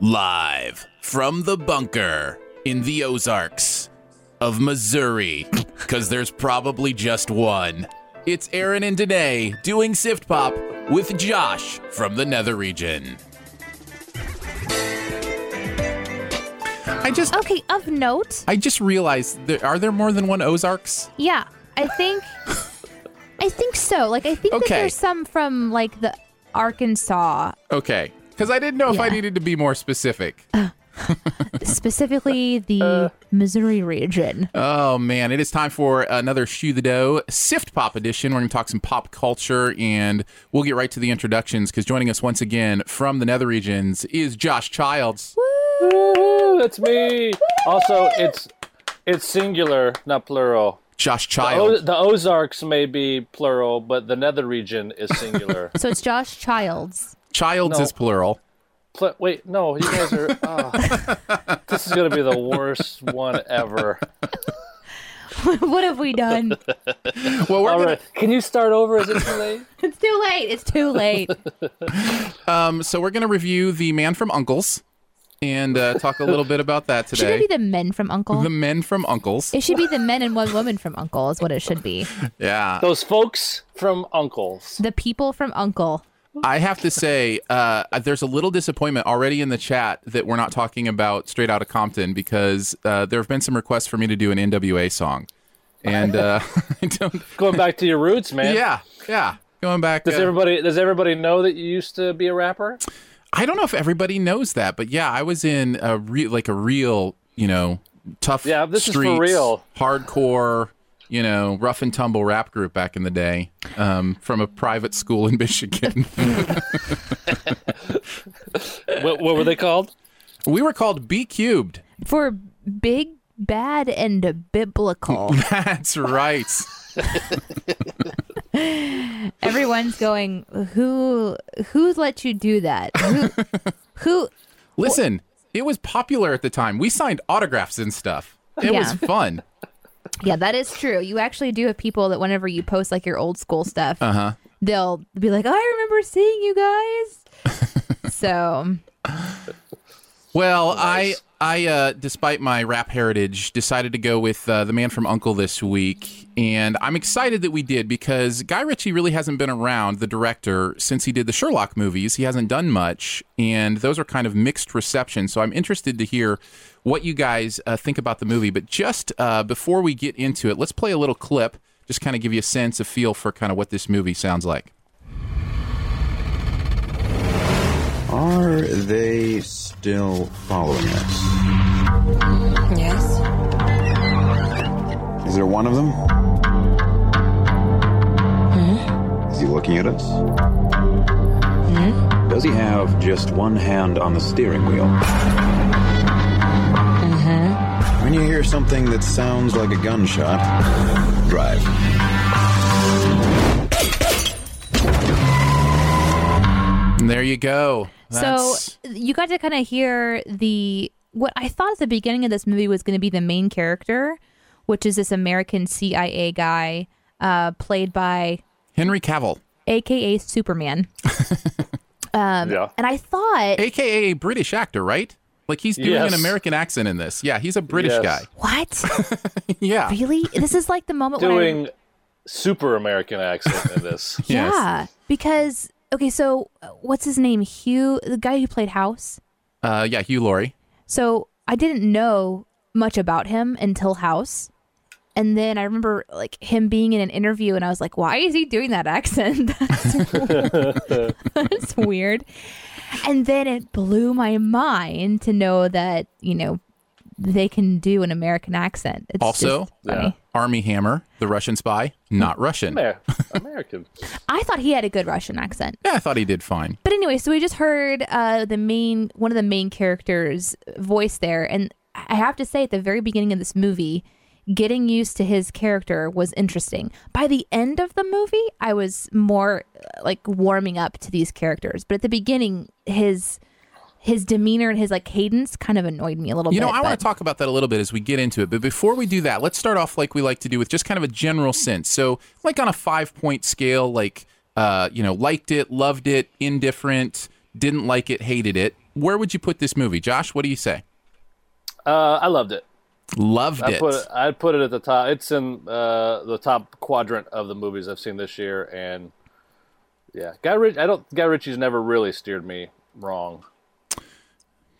Live from the bunker in the Ozarks of Missouri, because there's probably just one. It's Aaron and Danae doing Sift Pop with Josh from the Nether region. I just Okay, of note, I just realized there, are there more than one Ozarks? yeah, I think, I think so. Like, I think that Okay. there's some from like the Arkansas, Okay, because I didn't know if I needed to be more specific. Uh, specifically the Missouri region. Oh man, it is time for another Shoe the Dough Sift Pop edition. We're going to talk some pop culture and we'll get right to the introductions because joining us once again from the Nether regions is Josh Childs. Woo, that's me. Also, it's it's singular, not plural. Josh The, o- Childs. the Ozarks may be plural, but the Nether region is singular. So it's Josh Childs. Childs No. is plural. Pl- wait, no, you guys are. Oh, this is gonna be the worst one ever. what have we done? Well, we're All gonna, right, can you start over? Is it too late? It's too late. It's too late. um, so we're going to review the Man from Uncles and uh, talk a little bit about that today. Should it today. be the men from Uncle? The Men from Uncles. it should be the men and one woman from Uncle is what it should be. Yeah. Those folks from Uncles. The people from Uncle. I have to say, uh, there's a little disappointment already in the chat that we're not talking about Straight Outta Compton because uh, there have been some requests for me to do an NWA song, and uh, I don't. Going back to your roots, man. Yeah, yeah. Going back. Does uh, everybody does everybody know that you used to be a rapper? I don't know if everybody knows that, but yeah, I was in a re- like a real, you know, tough. Yeah, this is for real. Hardcore. You know, rough and tumble rap group back in the day, um, from a private school in Michigan. what, what were they called? we were called B Cubed. For big, bad, and biblical. That's right. Everyone's going, who who let you do that? Who who Listen, it was popular at the time. We signed autographs and stuff. It was fun. Yeah, that is true. You actually do have people that whenever you post like your old school stuff, Uh-huh. they'll be like, "I remember seeing you guys." so, Well, I I uh, despite my rap heritage decided to go with uh, the man from Uncle this week, and I'm excited that we did because Guy Ritchie really hasn't been around, the director, since he did the Sherlock movies. He hasn't done much, and those are kind of mixed reception. So I'm interested to hear what you guys uh, think about the movie. But just uh, before we get into it, let's play a little clip, just kind of give you a sense, a feel for kind of what this movie sounds like. They still following us? Yes. Is there one of them? Hmm? Is he looking at us? Hmm? Does he have just one hand on the steering wheel? Mm-hmm. When you hear something that sounds like a gunshot, drive. And there you go. That's- so you got to kind of hear the what I thought at the beginning of this movie was going to be the main character, which is this American CIA guy, uh, played by Henry Cavill, AKA Superman. um, Yeah. And I thought, aka a British actor, right? Like he's doing an American accent in this. Yeah, he's a British Yes. guy. what? Yeah. really? This is like the moment when I- Doing super American accent in this. Yes. Yeah, because okay, so uh, what's his name? Hugh, the guy who played House. Uh, yeah, Hugh Laurie. So I didn't know much about him until House. And then I remember like him being in an interview and I was like, why is he doing that accent? That's, that's weird. And then it blew my mind to know that, you know, they can do an American accent. It's Also, just funny. Yeah. Armie Hammer, the Russian spy, not Russian. Amer- American. I thought he had a good Russian accent. Yeah, I thought he did fine. But anyway, so we just heard uh, the main one of the main characters' voice there, and I have to say, at the very beginning of this movie, getting used to his character was interesting. By the end of the movie, I was more uh, like warming up to these characters, but at the beginning, his his demeanor and his like cadence kind of annoyed me a little You bit. You know, I want to talk about that a little bit as we get into it. But before we do that, let's start off like we like to do with just kind of a general sense. So, like on a five point scale, like, uh, you know, liked it, loved it, indifferent, didn't like it, hated it. Where would you put this movie? Josh, what do you say? Uh, I loved it. Loved I it. put it, I'd put it at the top. It's in uh, the top quadrant of the movies I've seen this year, and yeah, Guy Ritchie. I don't. Guy Ritchie's never really steered me wrong.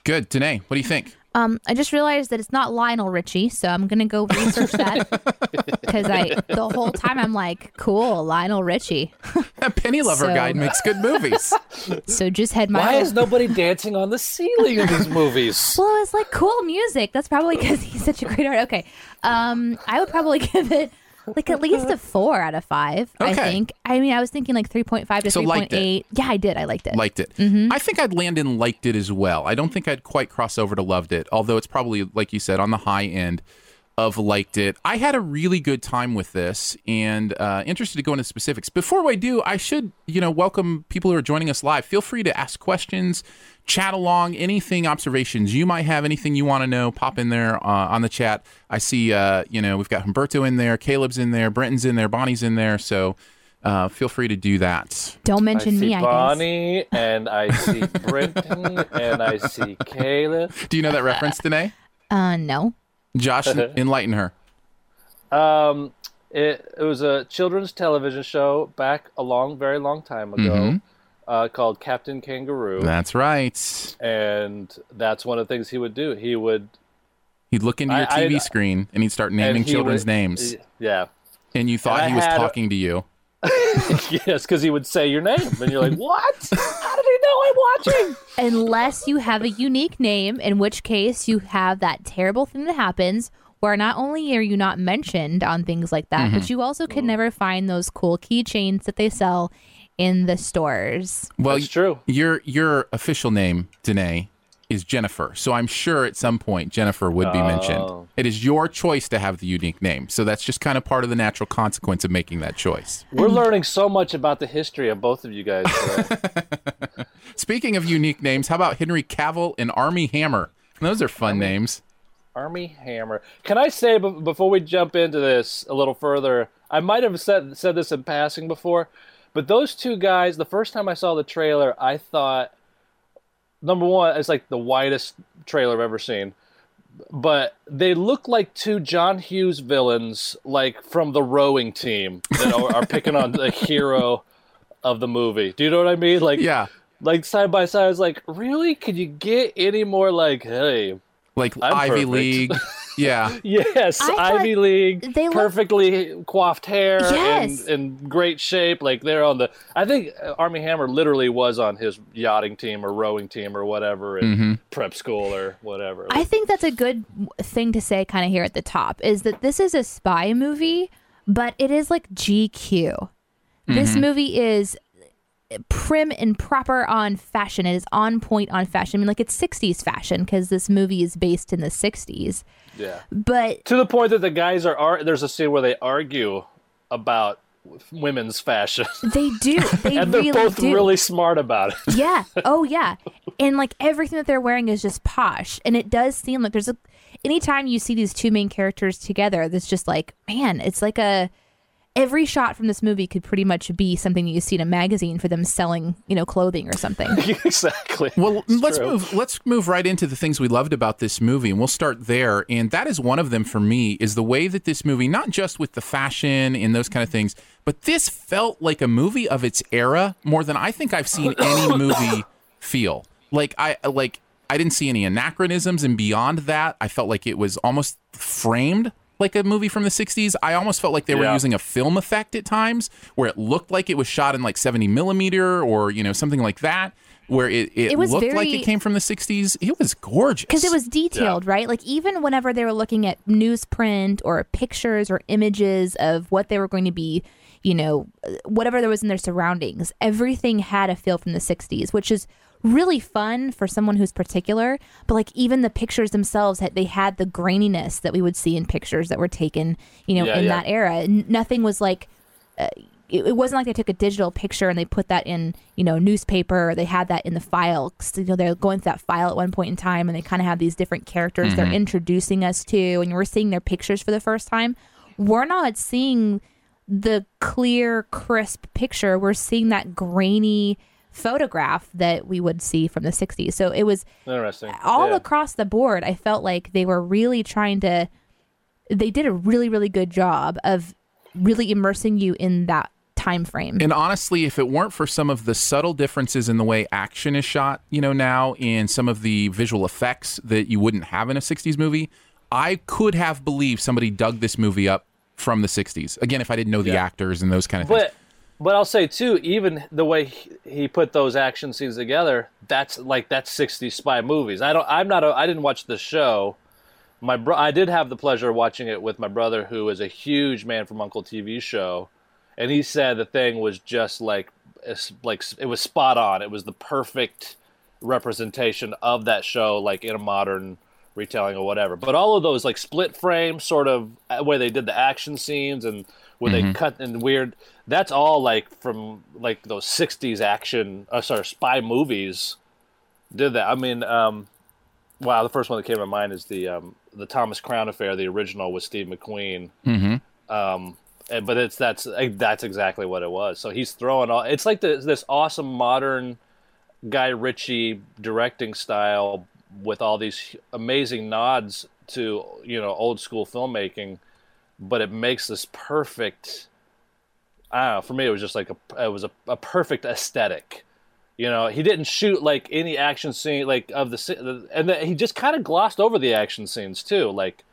Good. Danae, what do you think? Um, I just realized that it's not Lionel Richie, so I'm gonna go research that because I the whole time I'm like, cool, Lionel Richie. That Penny Lover So- guy makes good movies. So just had my Why is nobody dancing on the ceiling in these movies? Well, it's like cool music. That's probably because he's such a great artist. Okay, um, I would probably give it like at least a four out of five. I think. I mean, I was thinking like three point five to So three point it. Yeah, I did. I liked it. liked it. Mm-hmm. I think I'd land in liked it as well. I don't think I'd quite cross over to loved it, although it's probably, like you said, on the high end of liked it. I had a really good time with this and uh, interested to go into specifics. Before I do, I should, you know, welcome people who are joining us live. Feel free to ask questions, chat along, anything, observations you might have, anything you want to know, pop in there uh, on the chat. I see, uh, you know, we've got Humberto in there, Caleb's in there, Brenton's in there, Bonnie's in there. So uh, feel free to do that. Don't I mention see me. I guess. Bonnie, and I see Brenton, and I see Caleb. Do you know that reference, Danae? Uh, no. Josh, enlighten her. Um, it it was a children's television show back a long, very long time ago, Mm-hmm. uh, called Captain Kangaroo, That's right. and that's one of the things he would do. He would He'd look into your I- I- TV screen and he'd start naming children's would- names, Yeah. and you thought I he was had- talking to you. yes, because he would say your name, and you're like, "What? How did he know I'm watching?" Unless you have a unique name, in which case you have that terrible thing that happens where not only are you not mentioned on things like that, Mm-hmm. but you also can never find those cool keychains that they sell in the stores. Well, That's true. Your your official name, Danae, is Jennifer. So I'm sure at some point Jennifer would be mentioned. Oh. It is your choice to have the unique name. So that's just kind of part of the natural consequence of making that choice. We're learning so much about the history of both of you guys. Speaking of unique names, how about Henry Cavill and Armie Hammer? Those are fun names. Armie Hammer. Can I say be- before we jump into this a little further? I might have said said this in passing before, but those two guys. The first time I saw the trailer, I thought number one, it's like the widest trailer I've ever seen. But they look like two John Hughes villains, like from the rowing team that are, are picking on the hero of the movie. Do you know what I mean? Like, Yeah. like side by side. I was like, really? Could you get any more like, hey, Like I'm Ivy perfect. League. Yeah. Yes, I Ivy League, they look- perfectly coiffed hair, Yes. and in great shape. Like they're on the. I think uh, Armie Hammer literally was on his yachting team or rowing team or whatever in Mm-hmm. prep school or whatever. I think that's a good thing to say kind of here at the top is that this is a spy movie, but it is like GQ. This movie is prim and proper on fashion. It is on point on fashion. I mean, like it's 60s fashion because this movie is based in the 60s. Yeah. But To the point that the guys are. Ar- there's a scene where they argue about women's fashion, they do. They and they're really both do. really smart about it. Yeah. Oh, yeah. And like everything that they're wearing is just posh. And it does seem like there's a. Anytime you see these two main characters together, that's just like, man, it's like a. every shot from this movie could pretty much be something that you see in a magazine for them selling, you know, clothing or something. exactly. Well, It's let's true. move. Let's move right into the things we loved about this movie, and we'll start there. And that is one of them for me. Is the way that this movie, not just with the fashion and those kind of things, but this felt like a movie of its era more than I think I've seen any movie feel. Like I like I didn't see any anachronisms, and beyond that, I felt like it was almost framed like a movie from the 60s. I almost felt like they were Yeah. using a film effect at times where it looked like it was shot in like 70 millimeter or, you know, something like that, where it, it, It was looked like it came from the 60s. It was gorgeous. because it was detailed, right? Like even whenever they were looking at newsprint or pictures or images of what they were going to be, you know, uh, whatever there was in their surroundings, everything had a feel from the 60s, which is really fun for someone who's particular. But like even the pictures themselves, had they had the graininess that we would see in pictures that were taken, you know, Yeah, in yeah. that era. N- nothing was like uh, it, it wasn't like they took a digital picture and they put that in you know newspaper or they had that in the file you know they're going through that file at one point in time and they kind of have these different characters they're introducing us to and we're seeing their pictures for the first time we're not seeing the clear crisp picture we're seeing that grainy photograph that we would see from the 60s so it was Interesting. all Yeah. across the board i felt like they were really trying to they did a really really good job of really immersing you in that time frame And honestly, if it weren't for some of the subtle differences in the way action is shot, you know, now and some of the visual effects that you wouldn't have in a 60s movie, I could have believed somebody dug this movie up from the 60s. Again, if I didn't know the Yeah. actors and those kind of things. But I'll say too, even the way he, he put those action scenes together, that's like that's 60 spy movies. I don't. I'm not. A, I didn't watch the show. My bro, I did have the pleasure of watching it with my brother, who is a huge Man from Uncle TV show, and he said the thing was just like like it was spot on. It was the perfect representation of that show, like in a modern retelling or whatever. But all of those like split frame sort of uh, where they did the action scenes and where they cut and weird. That's all like from like those '60s action, uh, sorry, spy movies. Did that? I mean, um, wow. The first one that came to mind is the um, the Thomas Crown Affair, the original with Steve McQueen. Um, and, but it's that's eh, that's exactly what it was. So he's throwing all. It's like the, this awesome modern Guy Ritchie directing style with all these amazing nods to you know old school filmmaking, but it makes this perfect. I don't know. For me, it was just like a it was a, a perfect aesthetic. You know, he didn't shoot like any action scene like of the the- and then he just kind of glossed over the action scenes too. Like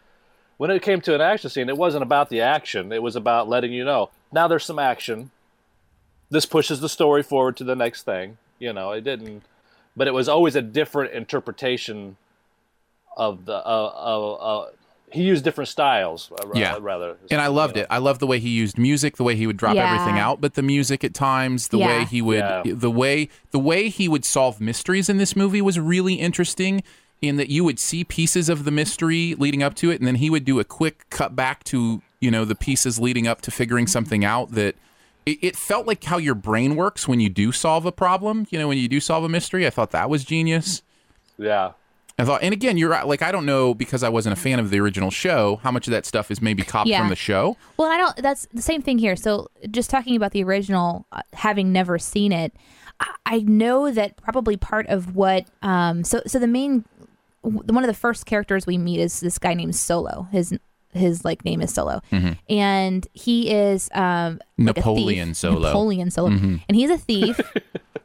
when it came to an action scene, it wasn't about the action. It was about letting you know now there's some action. This pushes the story forward to the next thing. You know, it didn't, but it was always a different interpretation of the. Uh, uh, uh, he used different styles. Uh, Yeah. rather. and I loved you know. it. I loved the way he used music, the way he would drop Yeah. everything out, but the music at times, the Yeah. way he would, Yeah. the way the way he would solve mysteries in this movie was really interesting. In that you would see pieces of the mystery leading up to it, and then he would do a quick cut back to you know the pieces leading up to figuring something out. That it, it felt like how your brain works when you do solve a problem. You know, when you do solve a mystery. I thought that was genius. Yeah. I thought, and again, you're right. Like, I don't know because I wasn't a fan of the original show how much of that stuff is maybe copied Yeah. from the show. Well, I don't. That's the same thing here. So, just talking about the original, uh, having never seen it, I, I know that probably part of what. Um. So, so the main, one of the first characters we meet is this guy named Solo. His his like name is Solo, and he is um like. Napoleon Solo. Napoleon Solo, and he's a thief.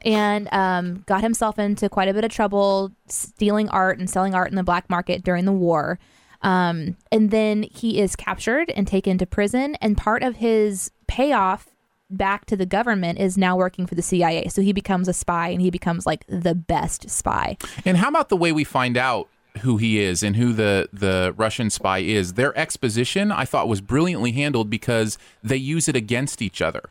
And um, got himself into quite a bit of trouble stealing art and selling art in the black market during the war. Um, and then he is captured and taken to prison. And part of his payoff back to the government is now working for the CIA. So he becomes a spy and he becomes like the best spy. And how about the way we find out who he is and who the the Russian spy is? Their exposition I thought was brilliantly handled because they use it against each other.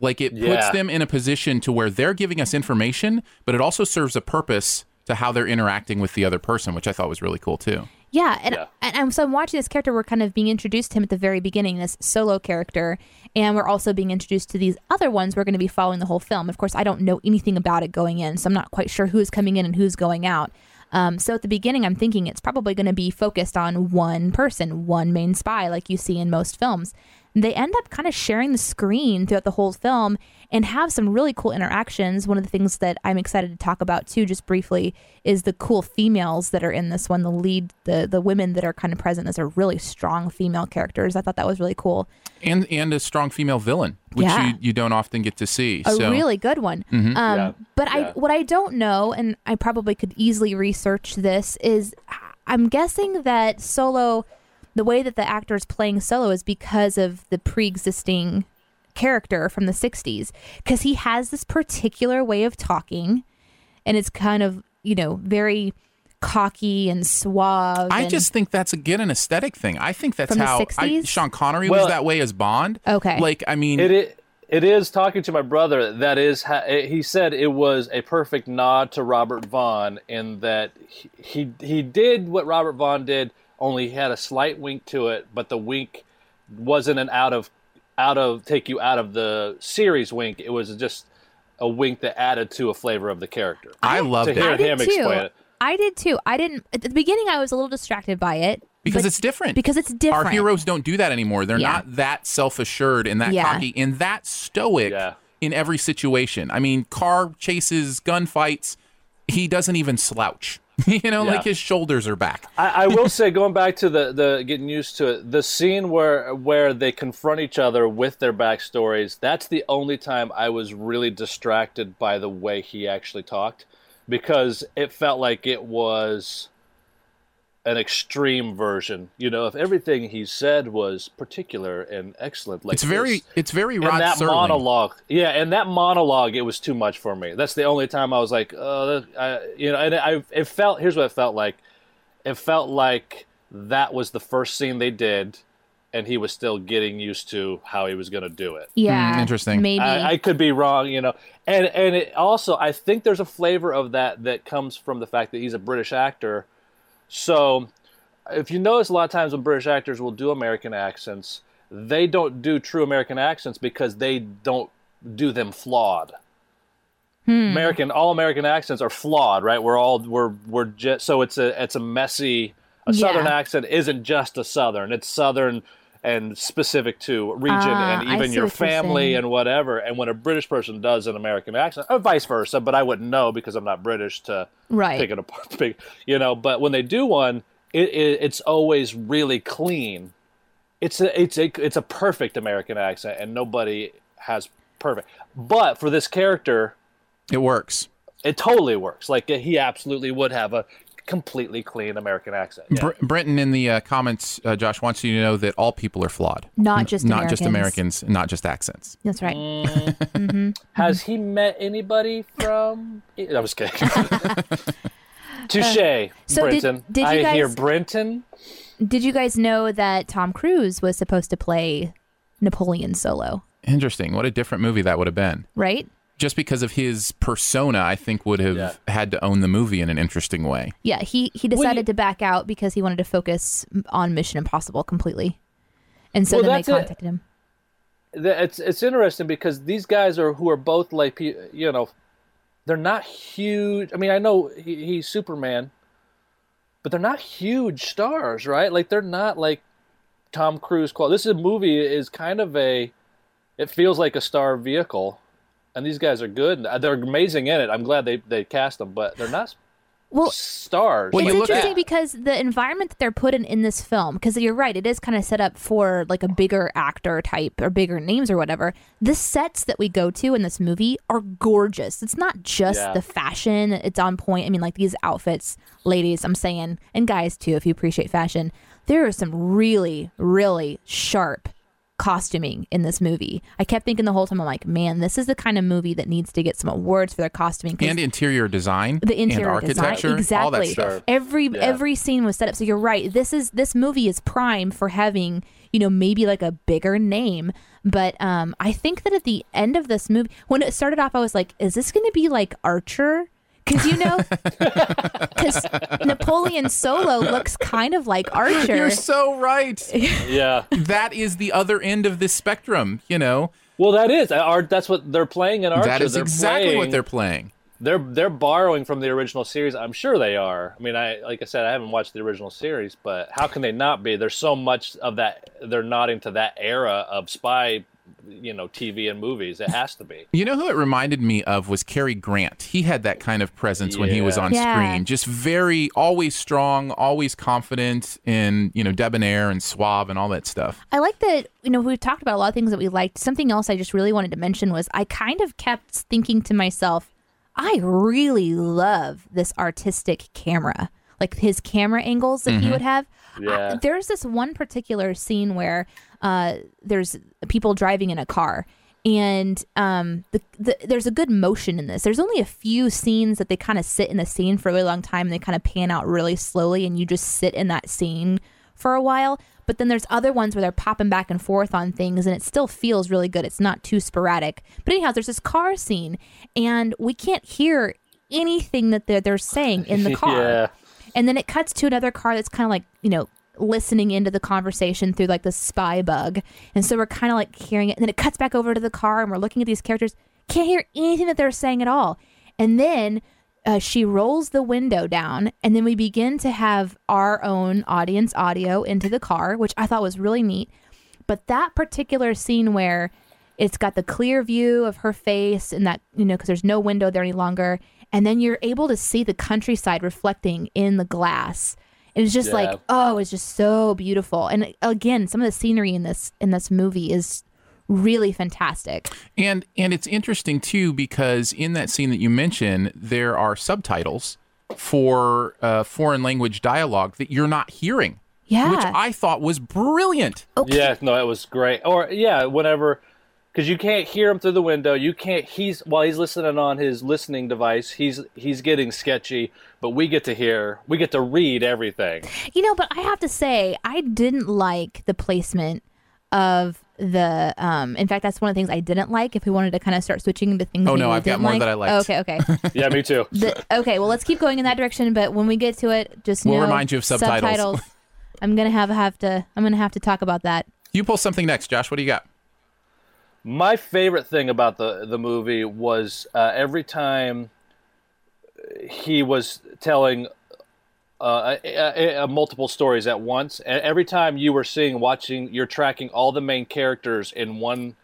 Like it puts them in a position to where they're giving us information, but it also serves a purpose to how they're interacting with the other person, which I thought was really cool too. Yeah, and, Yeah. and and so I'm watching this character. We're kind of being introduced to him at the very beginning, this solo character, and we're also being introduced to these other ones. We're going to be following the whole film. Of course, I don't know anything about it going in, so I'm not quite sure who's coming in and who's going out. Um, so at the beginning, I'm thinking it's probably going to be focused on one person, one main spy, like you see in most films. They end up kind of sharing the screen throughout the whole film and have some really cool interactions. One of the things that I'm excited to talk about too, just briefly, is the cool females that are in this one. The lead, the the women that are kind of present as are really strong female characters. I thought that was really cool. and and a strong female villain, which Yeah. you, you don't often get to see. A so really good one. Um, Yeah. But I, what I don't know, and I probably could easily research this, is I'm guessing that Solo, the way that the actor is playing Solo is because of the pre-existing character from the '60s, because he has this particular way of talking, and it's kind of you know very cocky and suave. I and- just think that's again an aesthetic thing. I think that's how I, 60s? Sean Connery Well- was that way as Bond. Okay. Like I mean, It, it it is talking to my brother. That is, ha- he said it was a perfect nod to Robert Vaughn in that he, he he did what Robert Vaughn did, only had a slight wink to it, but the wink wasn't an out of out of take you out of the series wink. It was just a wink that added to a flavor of the character. I to loved hear I him too. explain it. I did too. I didn't at the beginning. I was a little distracted by it because it's different. Because it's different. Our heroes don't do that anymore. They're Yeah. not that self-assured and that Yeah. cocky and that stoic Yeah. in every situation. I mean, car chases, gunfights, he doesn't even slouch. you know, Yeah. like his shoulders are back. I, I will say, going back to the, the getting used to it, the scene where where they confront each other with their backstories. That's the only time I was really distracted by the way he actually talked, because it felt like it was an extreme version. You know, if everything he said was particular and excellent, like It's very this, it's very and Rod that Serling. monologue, yeah, and that monologue, it was too much for me. That's the only time I was like, oh, that, I, you know, and I, it felt. Here's what it felt like. It felt like that was the first scene they did, and he was still getting used to how he was going to do it. Yeah, Hmm, interesting. Maybe I, I could be wrong, you know, and and it also I think there's a flavor of that that comes from the fact that he's a British actor. So, if you notice, a lot of times when British actors will do American accents, they don't do true American accents because they don't do them flawed. Hmm. American all American accents are flawed, right? We're all we're we're just so it's a it's a messy. A Southern Yeah. accent isn't just a Southern; it's Southern and specific to region Ah, and even your family and whatever. And when a British person does an American accent, or vice versa, but I wouldn't know because I'm not British to Right. pick it apart. Pick, you know, but when they do one, it, it, it's always really clean. It's a it's a it's a perfect American accent, and nobody has perfect. But for this character, It works. it totally works. Like he absolutely would have a completely clean American accent. Yeah. Br- Brenton in the uh, comments, uh, Josh wants you to know that all people are flawed. Not just not just Americans. Americans, not just accents. That's right. Mm. Has he met anybody from? I was kidding. Touche, Uh, so did- Brenton. did you I hear guys- Brenton. Did you guys know that Tom Cruise was supposed to play Napoleon Solo? Interesting. What a different movie that would have been. Right? Just because of his persona, I think would have Yeah. had to own the movie in an interesting way. Yeah, he he decided to back out because he wanted to focus on Mission Impossible completely, and so Well, then they that's it. contacted him. It's it's interesting because these guys are who are both like you know, they're not huge. I mean, I know he, he's Superman, but they're not huge stars, right? Like they're not like Tom Cruise. Qual- this is a movie is kind of a. It feels like a star vehicle, and these guys are good. Uh, they're amazing in it. I'm glad they they cast them, but they're not Well, stars. Well, it's you look interesting at- because the environment that they're put in in this film, because you're right, it is kind of set up for like a bigger actor type or bigger names or whatever. The sets that we go to in this movie are gorgeous. It's not just Yeah. the fashion; it's on point. I mean, like these outfits, ladies, I'm saying, and guys too, if you appreciate fashion, there are some really, really sharp costuming in this movie. I kept thinking the whole time, I'm like, man, this is the kind of movie that needs to get some awards for their costuming And interior design, the interior and architecture, design. all that exactly. stuff. Every Yeah. every scene was set up. So you're right. This is this movie is prime for having you know maybe like a bigger name. But um, I think that at the end of this movie, when it started off, I was like, is this going to be like Archer? Because you know, because Napoleon Solo looks kind of like Archer. You're so right. yeah. that is the other end of this spectrum, you know. Well, that is uh, art. That's what they're playing in Archer. that is They're exactly what they're playing. they're they're borrowing from the original series. I'm sure they are. I mean, I like I said, I haven't watched the original series, but how can they not be? There's so much of that. They're nodding to that era of spy, you know, TV and movies. It has to be. You know who it reminded me of was Cary Grant. He had that kind of presence when he was on Yeah. screen. Just very, always strong, always confident, and you know, debonair and suave and all that stuff. I like that, you know, we've talked about a lot of things that we liked. Something else I just really wanted to mention was I kind of kept thinking to myself, I really love this artistic camera. Like his camera angles that he would have. Yeah. I- there's this one particular scene where uh, there's people driving in a car. And um, the, the, there's a good motion in this. There's only a few scenes that they kind of sit in the scene for a really long time and they kind of pan out really slowly, and you just sit in that scene for a while. But then there's other ones where they're popping back and forth on things, and it still feels really good. It's not too sporadic. But anyhow, there's this car scene, and we can't hear anything that they're, they're saying in the car. Yeah. And then it cuts to another car that's kind of like, you know, listening into the conversation through like the spy bug. And so we're kind of like hearing it. And then it cuts back over to the car and we're looking at these characters. Can't hear anything that they're saying at all. And then uh, she rolls the window down. And then we begin to have our own audience audio into the car, which I thought was really neat. But that particular scene where it's got the clear view of her face and that, you know, because there's no window there any longer. And then you're able to see the countryside reflecting in the glass. It was just Yeah. like, oh, it's just so beautiful. And again, some of the scenery in this in this movie is really fantastic. And and it's interesting too because in that scene that you mentioned, there are subtitles for uh, foreign language dialogue that you're not hearing, Yeah. which I thought was brilliant. okay. Yeah, no, it was great. Or yeah, whenever, because you can't hear him through the window. You can't. He's while he's listening on his listening device. He's he's getting sketchy, but we get to hear. We get to read everything. You know, but I have to say, I didn't like the placement of the. Um, in fact, that's one of the things I didn't like. If we wanted to kind of start switching into things, Oh, no, I've got more like. that I liked. Okay, okay. Yeah, me too. The- okay, well, let's keep going in that direction. But when we get to it, just We'll know remind you of subtitles. I'm gonna have have to. I'm gonna have to talk about that. You pull something next, Josh. What do you got? My favorite thing about the the movie was uh, every time he was telling uh, uh, uh, multiple stories at once. And every time you were seeing, watching, you're tracking all the main characters in one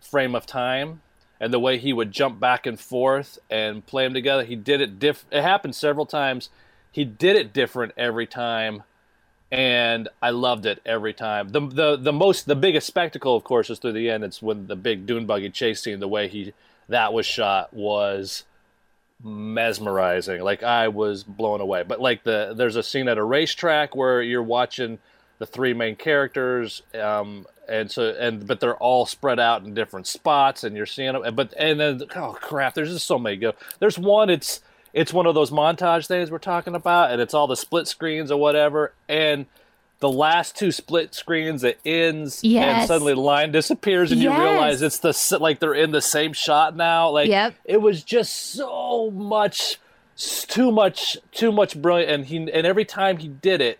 frame of time. And the way he would jump back and forth and play them together, he did it diff. It happened several times. He did it different every time, and I loved it every time. The the the most the biggest spectacle, of course, is through the end. It's when the big dune buggy chase scene. The way he that was shot was mesmerizing. Like I was blown away. But like the there's a scene at a racetrack where you're watching the three main characters, um, and so and but they're all spread out in different spots, and you're seeing them. But and then oh crap, there's just so many good. There's one. It's it's one of those montage things we're talking about, and it's all the split screens or whatever, and. The last two split screens, it ends, and suddenly the line disappears, and you realize it's the like they're in the same shot now. Like Yep. it was just so much too much too much brilliant and he and every time he did it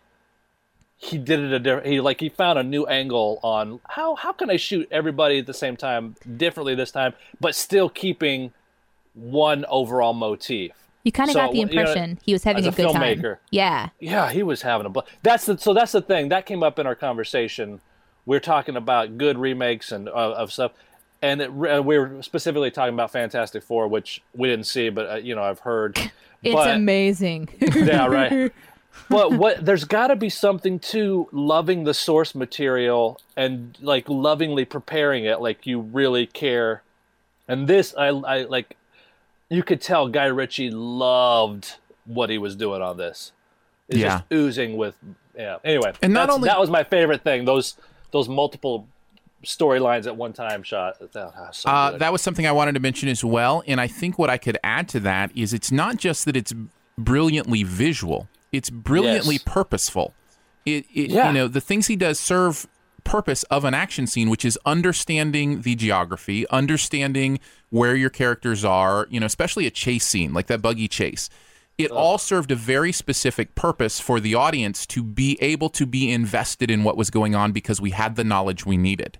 he did it a different he like he found a new angle on how how can i shoot everybody at the same time differently this time but still keeping one overall motif You kind of So, got the you know, impression he was having a a good time. Yeah. yeah, he was having a bl- that's the so that's the thing that came up in our conversation. We're talking about good remakes and uh, of stuff, and it, uh, we were specifically talking about Fantastic Four, which we didn't see, but uh, you know I've heard. It's but, amazing. yeah, right. But what there's got to be something to loving the source material and like lovingly preparing it, like you really care. And this, I, I like, you could tell Guy Ritchie loved what he was doing on this. It's Yeah. just oozing with, yeah. Anyway, And not only- that was my favorite thing. Those those multiple storylines at one time shot. That, was so Uh, that was something I wanted to mention as well. And I think what I could add to that is it's not just that it's brilliantly visual, it's brilliantly Yes. purposeful. It, it Yeah. you know, the things he does serve purpose of an action scene, which is understanding the geography, understanding where your characters are, you know, especially a chase scene like that buggy chase. It all served a very specific purpose for the audience to be able to be invested in what was going on because we had the knowledge we needed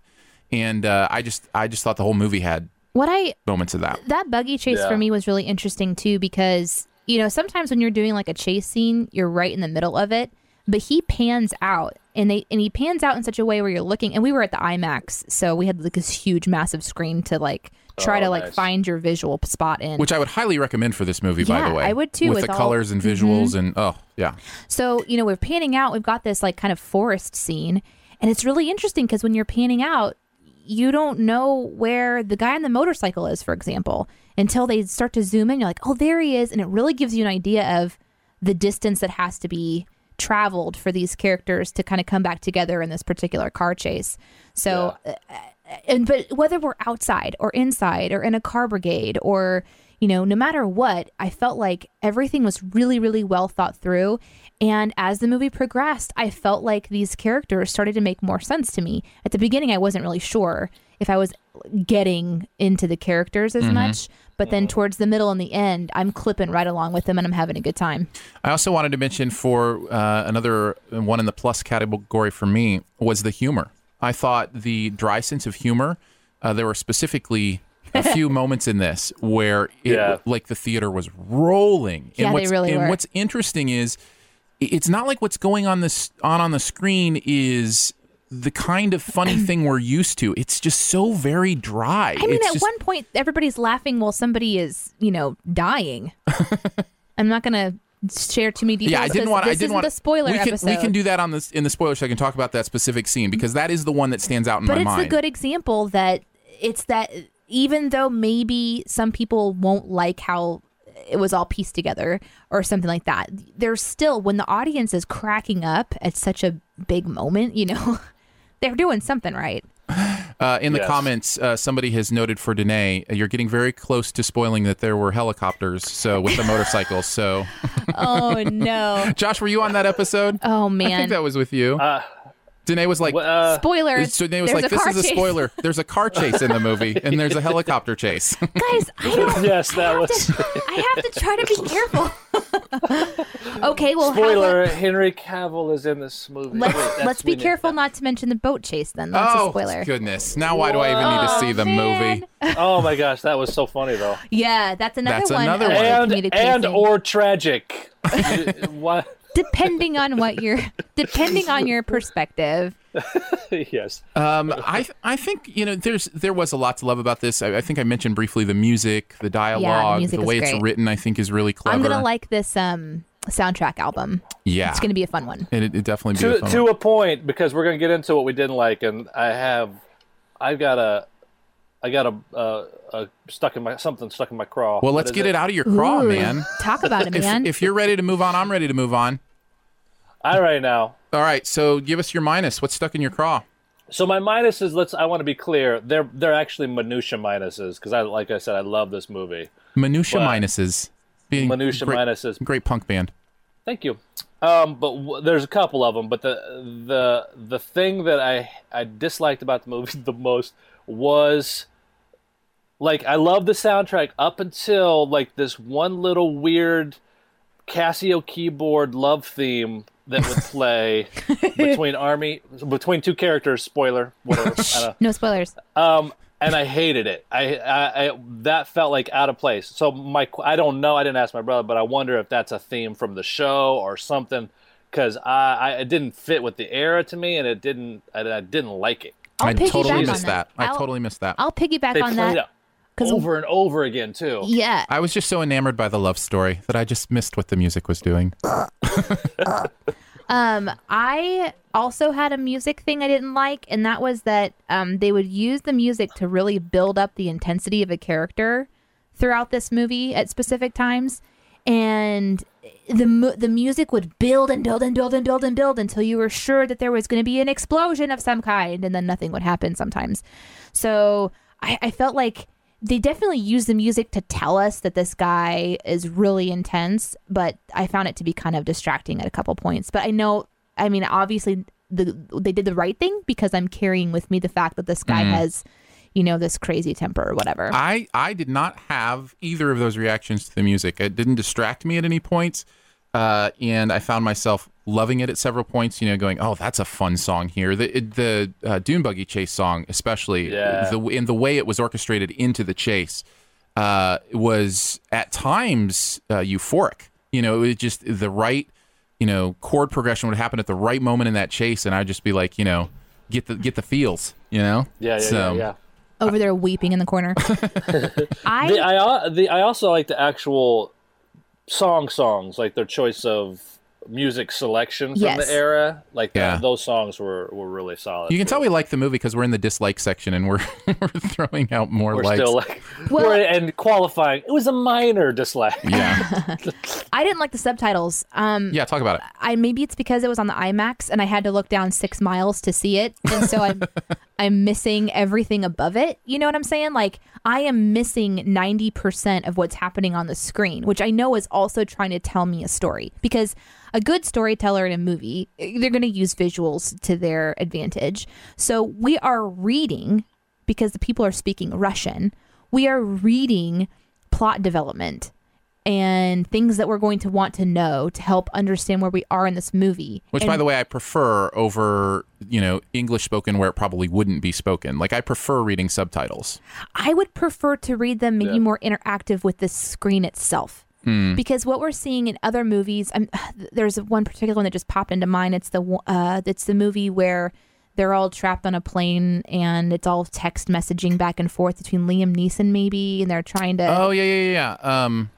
and uh, I just I just thought the whole movie had What I moments of that. that buggy chase Yeah. for me was really interesting too because you know sometimes when you're doing like a chase scene you're right in the middle of it but he pans out and they and he pans out in such a way where you're looking and we were at the IMAX so we had like this huge massive screen to like try Oh, to like nice. find your visual spot in Which I would highly recommend for this movie, by the way. I would too, With, with the all- colors and visuals mm-hmm. and oh yeah. So, you know, we're panning out, we've got this like kind of forest scene, and it's really interesting because when you're panning out, you don't know where the guy on the motorcycle is, for example, until they start to zoom in. You're like, oh, there he is. And it really gives you an idea of the distance that has to be traveled for these characters to kind of come back together in this particular car chase. So, uh, and but whether we're outside or inside or in a car brigade or you know no matter what i felt like everything was really really well thought through. And as the movie progressed i felt like these characters started to make more sense to me. At the beginning i wasn't really sure if i was getting into the characters as much but then towards the middle and the end i'm clipping right along with them and i'm having a good time I also wanted to mention for uh, another one in the plus category for me was the humor. I thought the dry sense of humor. Uh, there were specifically a few moments in this where it, Yeah. like the theater was rolling. Yeah, they what's, really and were. what's interesting is it's not like what's going on this on on the screen is the kind of funny thing we're used to. It's just so very dry. I mean, It's at just- one point, everybody's laughing while somebody is, you know, dying. I'm not gonna share too many details. Yeah, I didn't want. This I didn't want the spoiler we can, episode. We can do that on this in the spoiler so I can talk about that specific scene because that is the one that stands out in but my it's a good example that it's that even though maybe some people won't like how it was all pieced together or something like that, there's still when the audience is cracking up at such a big moment, you know, they're doing something right. Uh, in the Yes. comments, uh, somebody has noted for Danae, uh, you're getting very close to spoiling that there were helicopters. So with the motorcycles. So, Oh no! Josh, were you on that episode? Oh man, I think that was with you. Uh, Danae was like, wh- uh, Spoiler! so Danae was there's like, this is a chase." spoiler. There's a car chase in the movie, and there's a helicopter chase. Guys, I don't. yes, that was I have to try to be careful. okay, well, how spoiler. about- Henry Cavill is in this movie. let's Wait, let's be we need- careful not to mention the boat chase. Then that's oh a spoiler. goodness! Now why do I even need to see the man. movie? Oh my gosh, that was so funny though. Yeah, that's another That's one. another one. And and or tragic. what? Depending on what your depending on your perspective. yes. Um, I I think you know there's there was a lot to love about this. I, I think I mentioned briefly the music, the dialogue, music the is way it's written. I think is really clever. I'm gonna like this um soundtrack album. Yeah, It's gonna be a fun one. and it, it definitely be to a fun to one. a point because we're gonna get into what we didn't like, and I have, I've got a, I got a, uh, a stuck in my something stuck in my craw. Well, let's get it? out of your craw, Ooh, man. Talk about it, If, man. if you're ready to move on, I'm ready to move on. All right now. All right, so give us your minus. What's stuck in your craw? So my minuses, let's. I want to be clear. They're they're actually minutia minuses because I like I said I love this movie. Minutia What? minuses. Being Minutia great, minuses. Great punk band. Thank you. Um, but w- there's a couple of them. But the the the thing that I I disliked about the movie the most was like I love the soundtrack up until like this one little weird Casio keyboard love theme that would play between army between two characters. Spoiler, whatever. I don't know. no spoilers. Um, and I hated it. I, I, I that felt like out of place. So my, I don't know. I didn't ask my brother, but I wonder if that's a theme from the show or something, because I, I, it didn't fit with the era to me, and it didn't, I, I didn't like it. I'll I totally missed that. I I'll- totally missed that. I'll piggyback They on played that. It 'cause- over and over again too. Yeah, I was just so enamored by the love story that I just missed what the music was doing. Um, I also had a music thing I didn't like, and that was that um, they would use the music to really build up the intensity of a character throughout this movie at specific times, and the mu- the music would build and build and build and build and build until you were sure that there was going to be an explosion of some kind, and then nothing would happen sometimes. So I, I felt like they definitely use the music to tell us that this guy is really intense, but I found it to be kind of distracting at a couple points. But I know, I mean, obviously the they did the right thing because I'm carrying with me the fact that this guy has, you know, this crazy temper or whatever. I I did not have either of those reactions to the music. It didn't distract me at any points, uh, and I found myself loving it at several points. You know, going, "Oh, that's a fun song here." The the uh, Dune Buggy Chase song, especially Yeah. the in the way it was orchestrated into the chase, uh, was at times uh, euphoric. You know, it was just the right, you know, chord progression would happen at the right moment in that chase, and I'd just be like, you know, get the get the feels. You know, Yeah, yeah, So- yeah, yeah. Over there weeping in the corner. I The, I the I also like the actual song songs, like their choice of music selection from Yes. the era. Like uh, Yeah. that, those songs were, were really solid. You can too. tell we like the movie because we're in the dislike section and we're we're throwing out more we're likes. still like Well- we're and qualifying. It was a minor dislike. yeah, I didn't like the subtitles. Um, yeah. Talk about it. I maybe it's because it was on the IMAX and I had to look down six miles to see it, and so I'm I'm missing everything above it. You know what I'm saying? Like I am missing ninety percent of what's happening on the screen, which I know is also trying to tell me a story. Because a good storyteller in a movie, they're going to use visuals to their advantage. So we are reading because the people are speaking Russian. We are reading plot development and things that we're going to want to know to help understand where we are in this movie. Which, And by the way, I prefer over you know English spoken where it probably wouldn't be spoken. Like I prefer reading subtitles. I would prefer to read them maybe more interactive with the screen itself. Because what we're seeing in other movies, I'm, there's one particular one that just popped into mind. It's the uh, it's the movie where they're all trapped on a plane and it's all text messaging back and forth between Liam Neeson maybe, and they're trying to. Oh yeah, yeah, yeah. yeah. Um,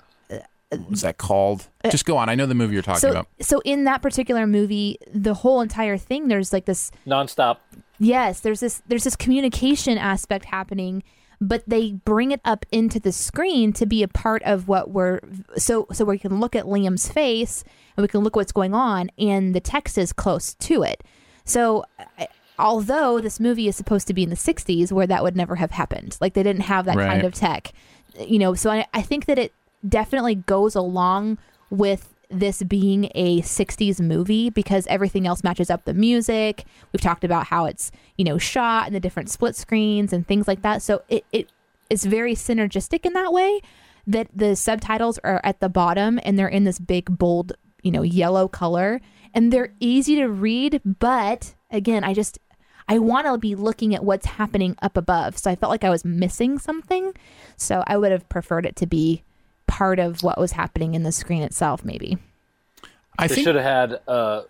what's that called? Just go on. I know the movie you're talking so, about. so in that particular movie, the whole entire thing, there's like this Nonstop. Yes, there's this there's this communication aspect happening, but they bring it up into the screen to be a part of what we're so so we can look at Liam's face and we can look what's going on and the text is close to it. So I- although this movie is supposed to be in the 60s where that would never have happened. Like they didn't have that Right. kind of tech. You know, so I, I think that it definitely goes along with this being a 60s movie because everything else matches up the music. We've talked about how it's, you know, shot and the different split screens and things like that. So it, it is very synergistic in that way that the subtitles are at the bottom and they're in this big bold, you know, yellow color and they're easy to read, but again, I just I want to be looking at what's happening up above. So I felt like I was missing something. So I would have preferred it to be part of what was happening in the screen itself, maybe. I They think should have had uh,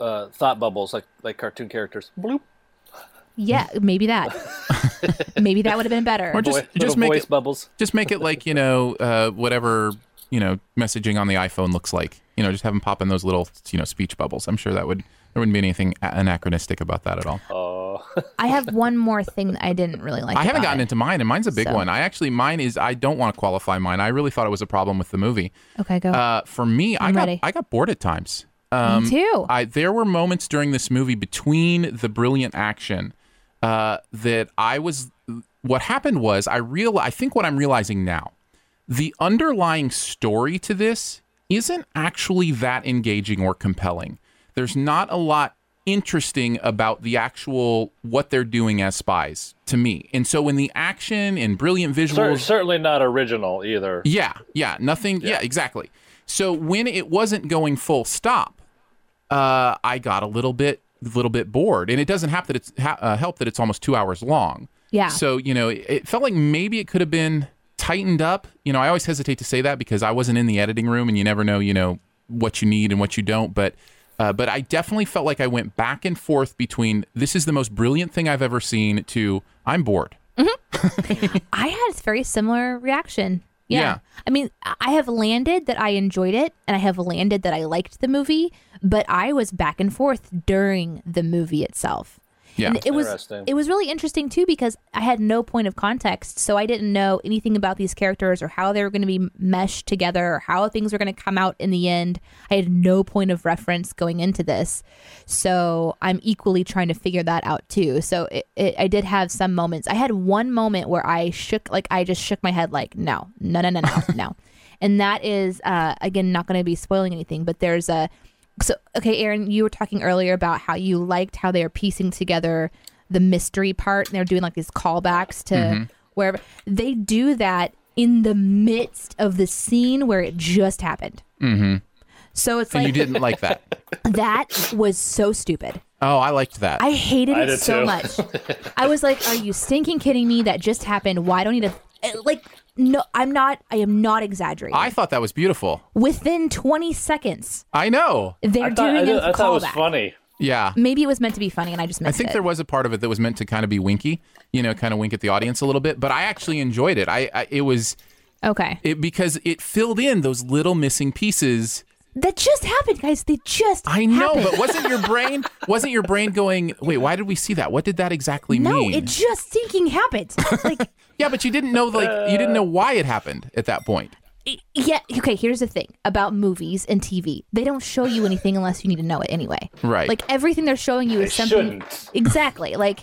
uh, thought bubbles like like cartoon characters. Bloop. Yeah, maybe that. maybe that would have been better. Or just Voice- just make voice it bubbles. just make it like you know uh, whatever you know messaging on the iPhone looks like. You know, just have them pop in those little you know speech bubbles. I'm sure that would there wouldn't be anything anachronistic about that at all. Oh, I have one more thing that I didn't really like. I haven't gotten it. into mine, and mine's a big So- one. I actually mine is I don't want to qualify mine. I really thought it was a problem with the movie. Okay, go. Uh, for me, I I'm got ready. I got bored at times. Um, Me too. I there were moments during this movie between the brilliant action uh, that I was. What happened was I real. I think what I'm realizing now, the underlying story to this isn't actually that engaging or compelling. There's not a lot interesting about the actual what they're doing as spies to me. And so when the action and brilliant Cer- visuals certainly not original either. yeah, yeah, nothing. Yeah, exactly. So when it wasn't going full stop, uh, I got a little bit, little bit bored, and it doesn't have that it's ha- uh, help that it's almost two hours long. Yeah. So you know, it, it felt like maybe it could have been tightened up. You know, I always hesitate to say that because I wasn't in the editing room, and you never know, you know, what you need and what you don't. But uh, but I definitely felt like I went back and forth between this is the most brilliant thing I've ever seen to I'm bored. I had a very similar reaction. Yeah. Yeah. I mean, I have landed that I enjoyed it and I have landed that I liked the movie, but I was back and forth during the movie itself. Yeah. And it was it was really interesting too because I had no point of context, so I didn't know anything about these characters or how they were going to be meshed together or how things were going to come out in the end. I had no point of reference going into this, so I'm equally trying to figure that out too. So it, it, I did have some moments. I had one moment where I shook, like I just shook my head, like no, no, no, no, no, no. And that is uh, again not going to be spoiling anything, but there's a so okay aaron you were talking earlier about how you liked how they are piecing together the mystery part and they're doing like these callbacks to wherever they do that in the midst of the scene where it just happened Mm-hmm. So it's And like you didn't like that. that was so stupid. Oh, I liked that. I hated I it so too. much. I was like, "Are you stinking kidding me? That just happened. Why don't you need to like?" No, I'm not. I am not exaggerating. I thought that was beautiful. Within 20 seconds, I know. they're I thought, doing I, a did- I thought it was callback. funny. Yeah. Maybe it was meant to be funny, and I just I missed think it. there was a part of it that was meant to kind of be winky, you know, kind of wink at the audience a little bit. But I actually enjoyed it. I, I it was okay, it because it filled in those little missing pieces. That just happened, guys. They just. I know, happened. but wasn't your brain wasn't your brain going? Wait, why did we see that? What did that exactly no, mean? it just stinking happened. Like, yeah, but you didn't know like you didn't know why it happened at that point. yeah. Okay, here's the thing about movies and TV: they don't show you anything unless you need to know it anyway. Right. Like everything they're showing you is They something. shouldn't. Exactly. Like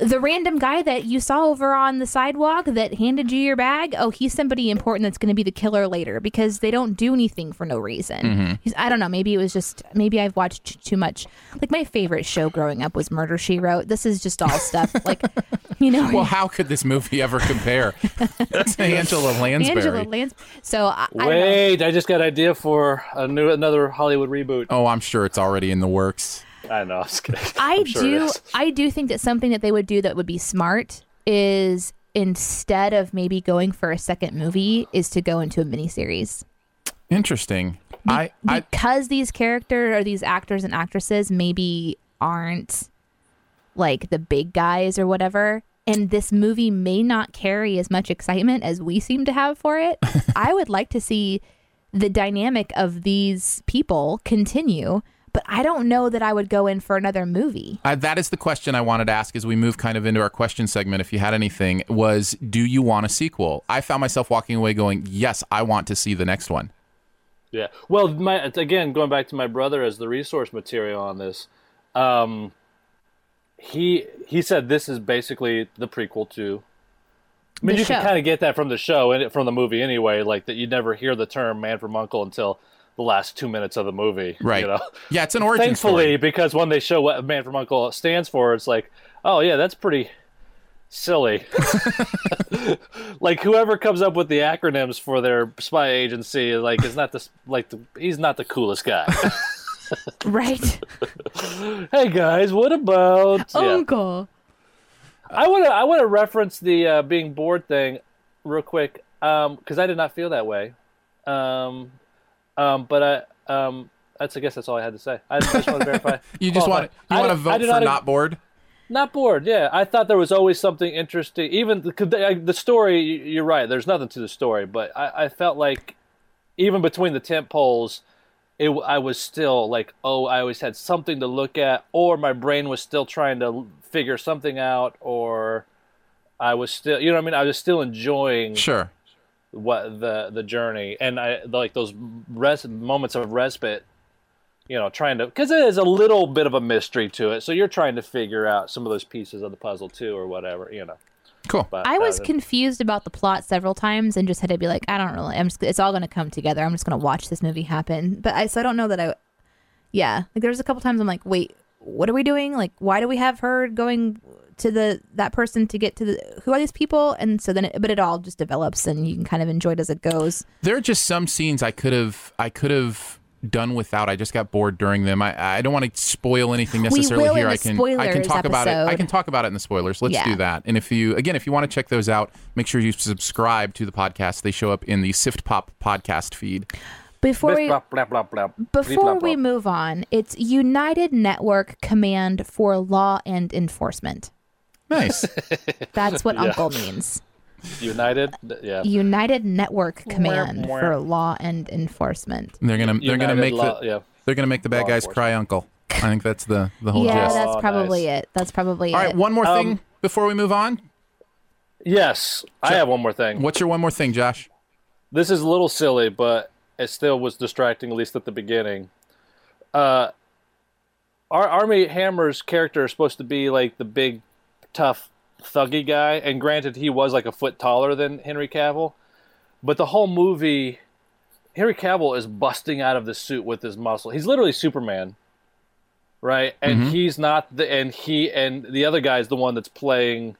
the random guy that you saw over on the sidewalk that handed you your bag. Oh, he's somebody important that's going to be the killer later because they don't do anything for no reason. Mm-hmm. He's, I don't know. Maybe it was just maybe I've watched too much. Like my favorite show growing up was Murder She Wrote. This is just all stuff like you know. Well, how could this movie ever compare That's Angela Lansbury? Angela Lance. So I, I don't know. Wait, I just got an idea for a new another Hollywood reboot. oh, I'm sure it's already in the works. I know. I, was kidding. I I'm sure do is. I do think that something that they would do that would be smart is instead of maybe going for a second movie is to go into a miniseries. Interesting. I, I Because these characters or these actors and actresses maybe aren't like the big guys or whatever. And this movie may not carry as much excitement as we seem to have for it. I would like to see the dynamic of these people continue, but I don't know that I would go in for another movie. Uh, that is the question I wanted to ask as we move kind of into our question segment. If you had anything, was do you want a sequel? I found myself walking away going, yes, I want to see the next one. Yeah. Well, my again going back to my brother as the resource material on this. Um, he he said this is basically the prequel to. I mean, The you can kind of get that from the show and from the movie anyway. Like that, you never hear the term "man from Uncle" until the last two minutes of the movie. Right. You know? Yeah, it's an origin Thankfully, story. because when they show what "man from Uncle" stands for, it's like, oh yeah, that's pretty silly. like whoever comes up with the acronyms for their spy agency, like is not the like the, he's not the coolest guy. Right? hey guys, what about? Yeah. Uncle. I want to I want to reference the uh, being bored thing real quick because I did not feel that way. Um, um, but I um, that's I guess that's all I had to say. I just want to verify. You just want qualify. you I- want to I vote for not, not bored? not bored. Yeah, I thought there was always something interesting. Even the, the story, you- you're right. There's nothing to the story, but I, I felt like even between the tent poles, it I was still like, oh, I always had something to look at, or my brain was still trying to figure something out, or I was still, you know, what I mean, I was still enjoying Sure. What the the journey and I like those res- moments of respite. You know, trying to because it is a little bit of a mystery to it, so you're trying to figure out some of those pieces of the puzzle too, or whatever. You know, Cool. but I was uh, confused about the plot several times and just had to be like, I don't really. I'm just. It's all going to come together. I'm just going to watch this movie happen. But I so I don't know that I. Yeah, like there was a couple times I'm like, wait, what are we doing? Like, why do we have her going to the that person to get to the who are these people? And so then, it, but it all just develops and you can kind of enjoy it as it goes. There are just some scenes I could have I could have done without. I just got bored during them. I, I don't want to spoil anything necessarily here. I can I can spoilers talk about it. I can talk about it in the spoilers. Let's Yeah. do that. And if you again, if you want to check those out, make sure you subscribe to the podcast. They show up in the Sift Pop podcast feed. Before we blah, blah, blah, blah, blah, before we move on, it's United Network Command for Law and Enforcement. Nice. That's what Uncle means. United, yeah, United Network Command wah. for Law and Enforcement. they're gonna they're gonna United make law- the yeah. they're gonna make the bad Law guys cry uncle. I think that's the the whole yeah, gist. that's Oh, probably nice. it. That's probably All it. right, one more thing Um, before we move on. Yes, I have one more thing. What's your one more thing, Josh? This is a little silly, but it still was distracting, at least at the beginning. Uh, our Armie Hammer's character is supposed to be like the big, tough, thuggy guy, and granted, he was like a foot taller than Henry Cavill, but the whole movie, Henry Cavill is busting out of the suit with his muscle. He's literally Superman, right? And mm-hmm. he's not the and he and the other guy is the one that's playing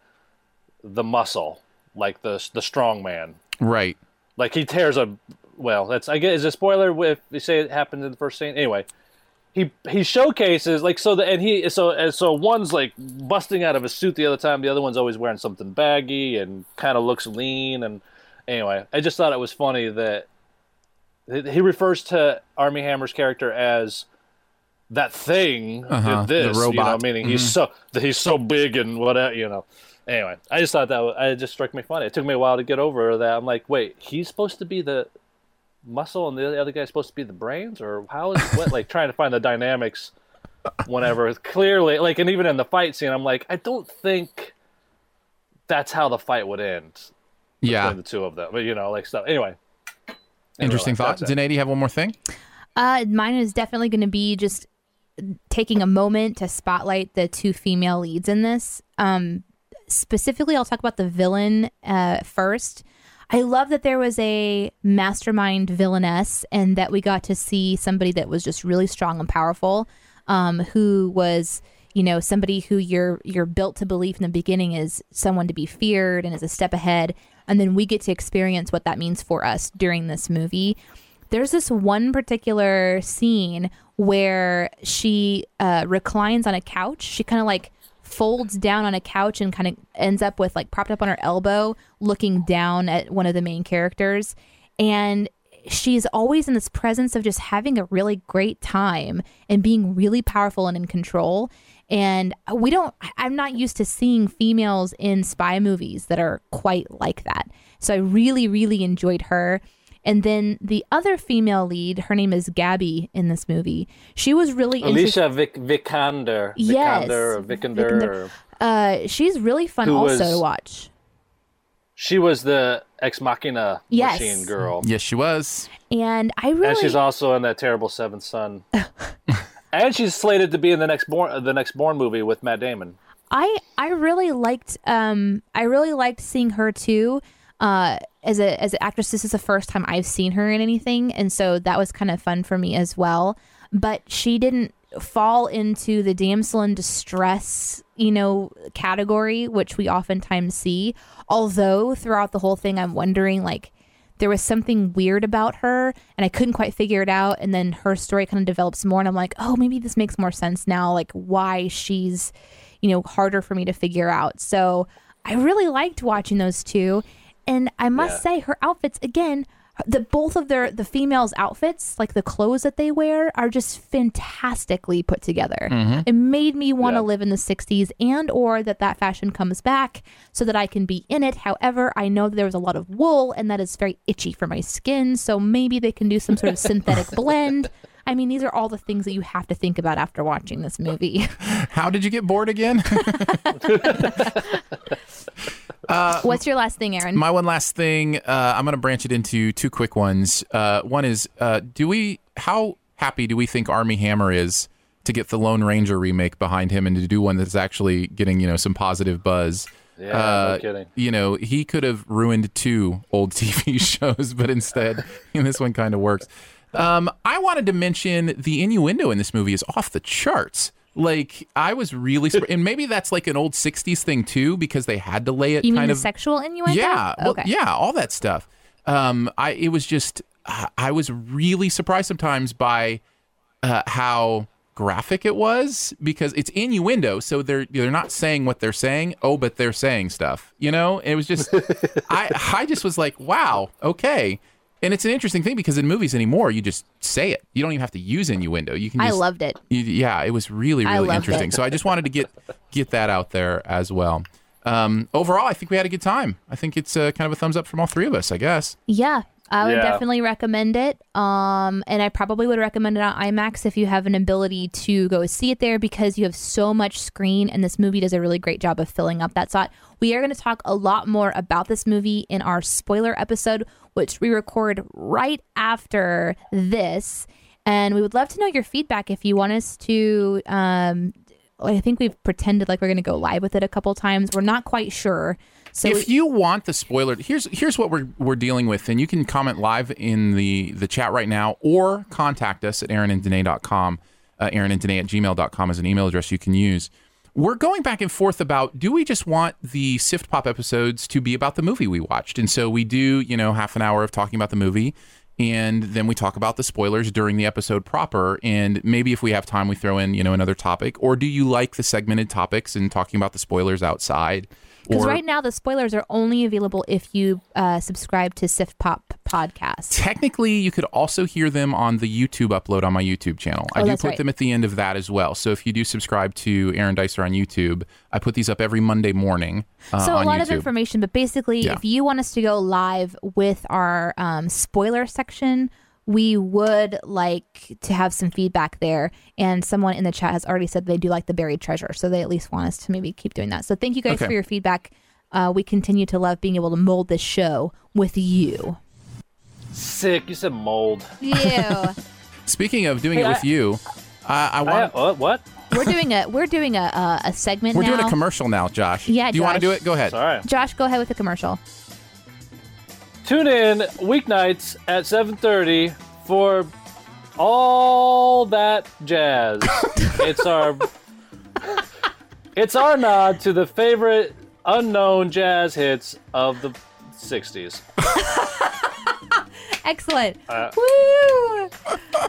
the muscle, like the the strong man Right. like he tears a well, that's I guess is a spoiler if they say it happened in the first scene. Anyway, he he showcases like so the and he so and so one's like busting out of a suit the other time. The other one's always wearing something baggy and kind of looks lean. And anyway, I just thought it was funny that he refers to Armie Hammer's character as that thing, Uh-huh, the this, you know, meaning he's so that he's so big and whatever, you know. Anyway, I just thought that was, it just struck me funny. It took me a while to get over that. I'm like, wait, he's supposed to be the muscle and the other guy's supposed to be the brains, or how is what? like trying to find the dynamics. Whenever clearly, like, and even in the fight scene, I'm like, I don't think that's how the fight would end Yeah. the two of them. But you know, like stuff. Anyway, Interesting Anyway, thought. that's it. Do you have one more thing? Uh, mine is definitely going to be just taking a moment to spotlight the two female leads in this. Um, specifically, I'll talk about the villain uh, first. I love that there was a mastermind villainess and that we got to see somebody that was just really strong and powerful, um, who was you know somebody who you're you're built to believe in the beginning is someone to be feared and is a step ahead and then we get to experience what that means for us during this movie there's this one particular scene where she uh, reclines on a couch. She kind of like folds down on a couch and kind of ends up with like propped up on her elbow, looking down at one of the main characters. And she's always in this presence of just having a really great time and being really powerful and in control. And we don't, I'm not used to seeing females in spy movies that are quite like that. So I really, really enjoyed her. And then the other female lead, her name is Gabby in this movie. She was really interesting. Alicia Vic- Vikander, Yes, Vikander, Vikander, Vikander. Uh, she's really fun Who also was- to watch. she was the ex machina Yes. machine girl. Yes, she was. And I really, And she's also in that terrible Seventh Son. and she's slated to be in the next Bourne, the next Bourne movie with Matt Damon. I I really liked um I really liked seeing her too. Uh, as a as an actress, this is the first time I've seen her in anything, and so that was kind of fun for me as well. But she didn't fall into the damsel in distress, you know, category, which we oftentimes see. Although throughout the whole thing, I'm wondering like there was something weird about her and I couldn't quite figure it out. And then her story kind of develops more, and I'm like, oh, maybe this makes more sense now, like why she's, you know, harder for me to figure out. So I really liked watching those two. And I must Yeah. say, her outfits, again, the both of their the females outfits like the clothes that they wear are just fantastically put together mm-hmm. it made me want to Yeah. live in the 60s and or that that fashion comes back so that i can be in it however i know that there was a lot of wool and that is very itchy for my skin so maybe they can do some sort of synthetic blend i mean these are all the things that you have to think about after watching this movie How did you get bored again? what's your last thing aaron My one last thing, uh, I'm going to branch it into two quick ones. Uh, one is, uh, do we? How happy do we think Armie Hammer is to get the Lone Ranger remake behind him and to do one that's actually getting you know some positive buzz? Yeah, Uh, no kidding. You know, he could have ruined two old TV shows, but instead, this one kind of works. Um, I wanted to mention the innuendo in this movie is off the charts. Like I was really, surprised. and maybe that's like an old '60s thing too, because they had to lay it you mean kind the sexual innuendo yeah, well, okay yeah, all that stuff. Um, I it was just I I was really surprised sometimes by uh, how graphic it was because it's innuendo, so they're they're not saying what they're saying. Oh, but they're saying stuff. You know, it was just I I just was like, wow, okay. And it's an interesting thing because in movies anymore, you just say it. You don't even have to use innuendo. You can. Just, i loved it you- yeah, it was really, really interesting. it. So I just wanted to get get that out there as well. Um, overall, I think we had a good time. I think it's uh, kind of a thumbs up from all three of us. I guess. Yeah, I would Yeah. definitely recommend it. Um, and I probably would recommend it on IMAX if you have an ability to go see it there because you have so much screen, and this movie does a really great job of filling up that slot. We are going to talk a lot more about this movie in our spoiler episode, which we record right after this. And we would love to know your feedback if you want us to. Um, I think we've pretended like we're going to go live with it a couple times. We're not quite sure. So if you want the spoiler, here's here's what we're we're dealing with, and you can comment live in the the chat right now, or contact us at aaronanddanae.com. Uh, Aaron and Danae at gmail.com is an email address you can use. We're going back and forth about do we just want the Sift Pop episodes to be about the movie we watched? And so we do, you know, half an hour of talking about the movie. and then we talk about the spoilers during the episode proper. And maybe if we have time, we throw in you know another topic. Or do you like the segmented topics and talking about the spoilers outside? Because right now the spoilers are only available if you uh, subscribe to Sift Pop Podcast. Technically, you could also hear them on the YouTube upload on my YouTube channel. I Oh, do put right. them at the end of that as well. So if you do subscribe to Aaron Dicer on YouTube, I put these up every Monday morning. Uh, so a on lot YouTube. of information, but basically, Yeah. if you want us to go live with our um, spoiler section, we would like to have some feedback there. And someone in the chat has already said they do like the buried treasure, so they at least want us to maybe keep doing that. So thank you guys Okay. for your feedback. Uh, we continue to love being able to mold this show with you. Sick. You said mold. You. Speaking of doing Hey, it I- with you, uh, I I, want. what? What? we're doing a we're doing a a, a segment We're now. doing a commercial now, Josh. Yeah, Do you want to do it? Go ahead. Sorry. Josh, go ahead with the commercial. Tune in weeknights at 7:30 for all that jazz. it's our It's our nod to the favorite unknown jazz hits of the 60s. Excellent. Uh, Woo!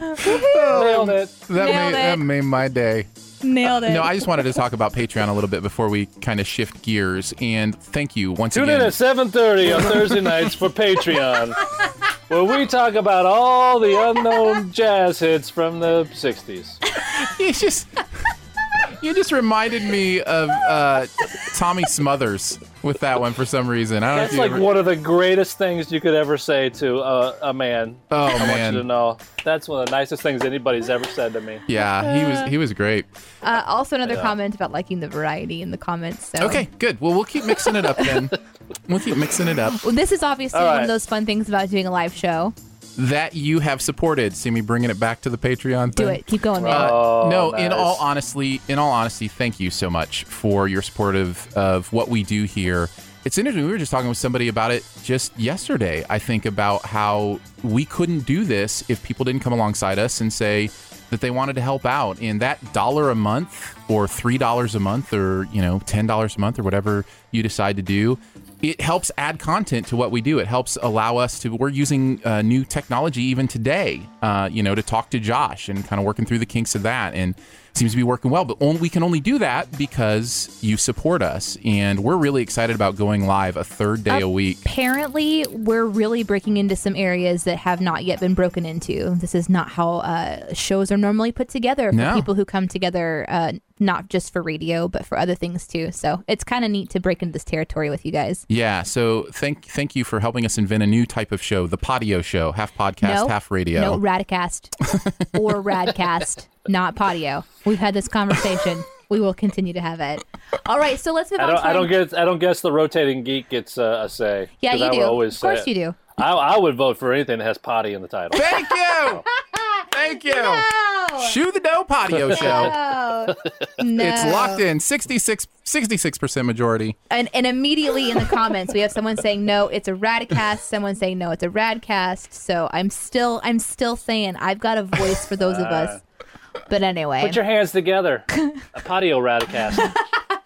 Nailed it. That Nailed made, that made my day. Nailed it. No, I just wanted to talk about Patreon a little bit before we kind of shift gears. And thank you once Tune again. Tune in at 7:30 on Thursday nights for Patreon, where we talk about all the unknown jazz hits from the 60s. you just you just reminded me of uh, Tommy Smothers with that one for some reason. I don't That's know if like ever... one of the greatest things you could ever say to a, a man. Oh I want you to know that's one of the nicest things anybody's ever said to me. yeah, he was he was great. Uh, also, another Yeah. comment about liking the variety in the comments. So. Okay, good. Well, we'll keep mixing it up then. We'll keep mixing it up. Well, this is obviously All one of those fun things about doing a live show. That you have supported. See me bringing it back to the Patreon. Do it. Keep going, man. Uh, Oh, no, in all honestly, in all honesty, thank you so much for your support of, of what we do here. It's interesting. We were just talking with somebody about it just yesterday. I think about how we couldn't do this if people didn't come alongside us and say that they wanted to help out. And that dollar a month, or three dollars a month, or you know, ten dollars a month, or whatever you decide to do, it helps add content to what we do. It helps allow us to. We're using uh, new technology even today, uh, you know, to talk to Josh and kind of working through the kinks of that, and seems to be working well. But only, we can only do that because you support us, and we're really excited about going live a third day a week. Apparently, we're really breaking into some areas that have not yet been broken into. This is not how uh, shows are normally put together for No. people who come together, uh, not just for radio, but for other things too. So it's kind of neat to break into this territory with you guys. Yeah, so thank thank you for helping us invent a new type of show, the Patio Show, half podcast, no, half radio. No, Radicast or Radcast, not Patio. We've had this conversation. we will continue to have it. All right, so let's move I on don't. to I our- don't get. I don't guess the rotating geek gets uh, a say. Yeah, 'cause you I do. Would always of course say you do. I, I would vote for anything that has potty in the title. Thank you, thank you. No. Shoe the Dough Patio Show. No. no. It's locked in 66 percent majority. And, and immediately in the comments, we have someone saying no, it's a radcast. Someone saying no, it's a radcast. So I'm still, I'm still saying I've got a voice for those of us. But anyway, Put your hands together. A patio radicast.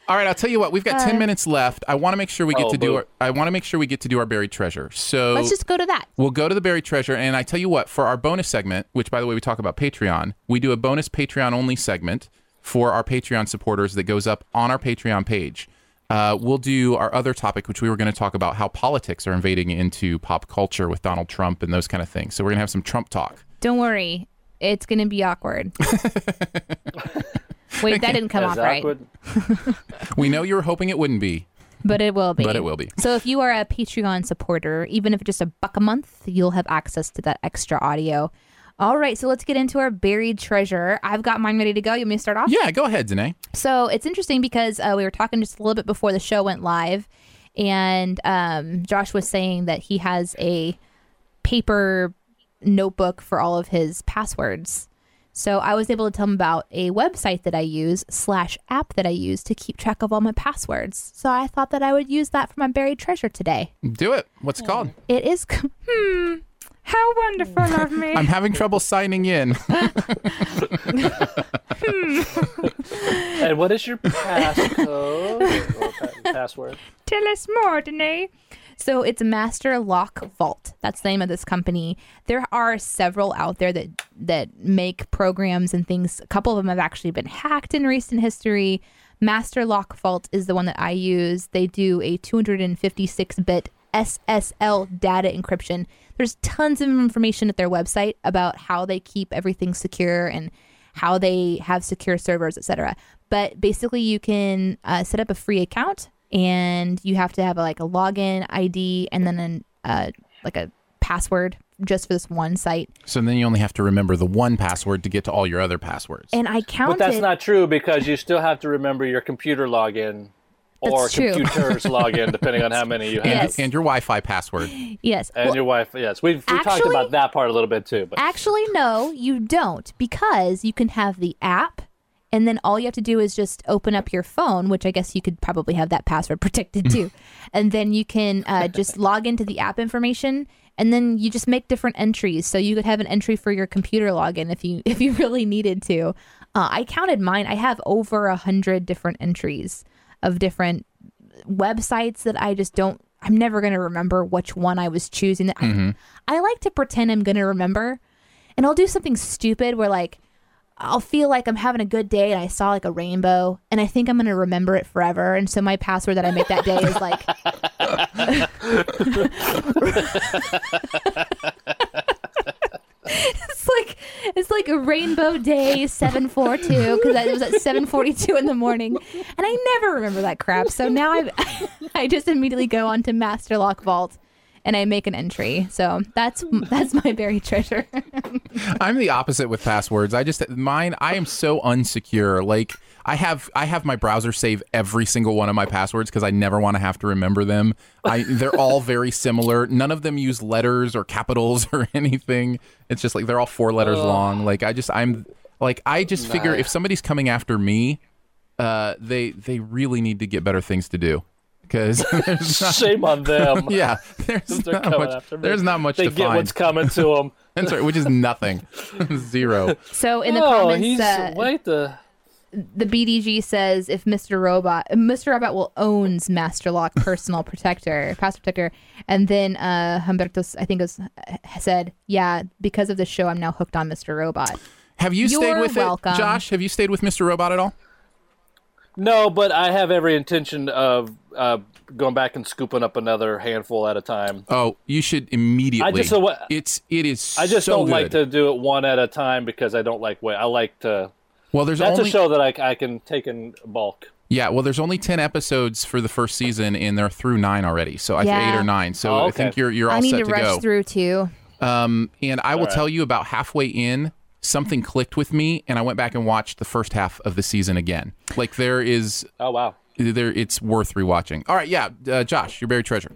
All right, I'll tell you what. We've got ten minutes left. I want to make sure we get Oh, to do. Our, I want to make sure we get to do our buried treasure. So let's just go to that. We'll go to the buried treasure, and I tell you what, for our bonus segment, which by the way we talk about Patreon, we do a bonus Patreon only segment for our Patreon supporters that goes up on our Patreon page. Uh, we'll do our other topic, which we were going to talk about how politics are invading into pop culture with Donald Trump and those kind of things. So we're going to have some Trump talk. Don't worry, it's gonna be awkward. Wait, that didn't come off right, awkward- We know you were hoping it wouldn't be. but it will be. But it will be. So if you are a Patreon supporter, even if it's just a buck a month, you'll have access to that extra audio. All right, so let's get into our buried treasure. I've got mine ready to go. You want me to start off? Yeah, go ahead, Danae. So it's interesting because uh, we were talking just a little bit before the show went live, and um, Josh was saying that he has a paper notebook for all of his passwords. So I was able to tell him about a website that I use slash app that I use to keep track of all my passwords. So I thought that I would use that for my buried treasure today. Do it. What's it called? It is. Hmm. How wonderful of me. I'm having trouble signing in. And what is your passcode or pa- password? Tell us more, Danae. So it's Master Lock Vault. That's the name of this company. There are several out there that that make programs and things. A couple of them have actually been hacked in recent history. Master Lock Vault is the one that I use. They do a 256-bit SSL data encryption. There's tons of information at their website about how they keep everything secure and how they have secure servers, etc. But basically, you can uh, set up a free account, and you have to have a, like a login ID and then an, uh, like a password just for this one site. So then you only have to remember the one password to get to all your other passwords. And I counted. But that's not true because you still have to remember your computer login or computers login, depending on how many you have. and, Yes. and your Wi-Fi password. yes. And Well, your wife, yes, we've, we talked Actually- about that part a little bit too. But Actually, no, you don't because you can have the app and then all you have to do is just open up your phone, which I guess you could probably have that password protected too. and then you can uh, just log into the app information and then you just make different entries. So you could have an entry for your computer login if you if you really needed to. Uh, I counted mine. I have over a hundred different entries of different websites that I just don't. I'm never going to remember which one I was choosing. I, I like to pretend I'm going to remember, and I'll do something stupid where like I'll feel like I'm having a good day and I saw like a rainbow and I think I'm going to remember it forever. And so my password that I make that day is like It's like it's like a rainbow day 742 because it was at 742 in the morning and I never remember that crap. So now I I just immediately go onto Master Lock Vault and I make an entry. So that's that's my buried treasure. I'm the opposite with passwords. I just mine. I am so unsecure. Like I have, I have my browser save every single one of my passwords because I never want to have to remember them. I they're all very similar. None of them use letters or capitals or anything. It's just like they're all four letters long. Like I just, I'm like I just figure if somebody's coming after me, uh, they they really need to get better things to do because there's not, shame on them. yeah, there's not coming much. after me. There's not much They to get find. what's coming to them. That's right, which is nothing, zero. So in the oh, comments, he's uh, wait the. the BDG says if Mr. Robot, Mr. Robot will owns Master Lock Personal Protector, Password Protector, and then uh, Humberto, I think, was, said, yeah, because of the show, I'm now hooked on Mr. Robot. Have you stayed You're with welcome. it, Josh? Have you stayed with Mr. Robot at all? No, but I have every intention of uh, going back and scooping up another handful at a time. Oh, you should immediately. I just- so what- it's it is. I just so don't like to do it one at a time because I don't like wait. I like to. Well, there's That's only a show that I, I can take in bulk. yeah. Well, there's only ten episodes for the first season, and they're through nine already. So I Yeah. eight or nine. So Oh, I think you're you're all I need set to to, rush go. through too. Um, and I will right. tell you about halfway in, something clicked with me, and I went back and watched the first half of the season again. Like there is Oh wow! there, it's worth rewatching. All right, yeah, uh, Josh, your buried treasure.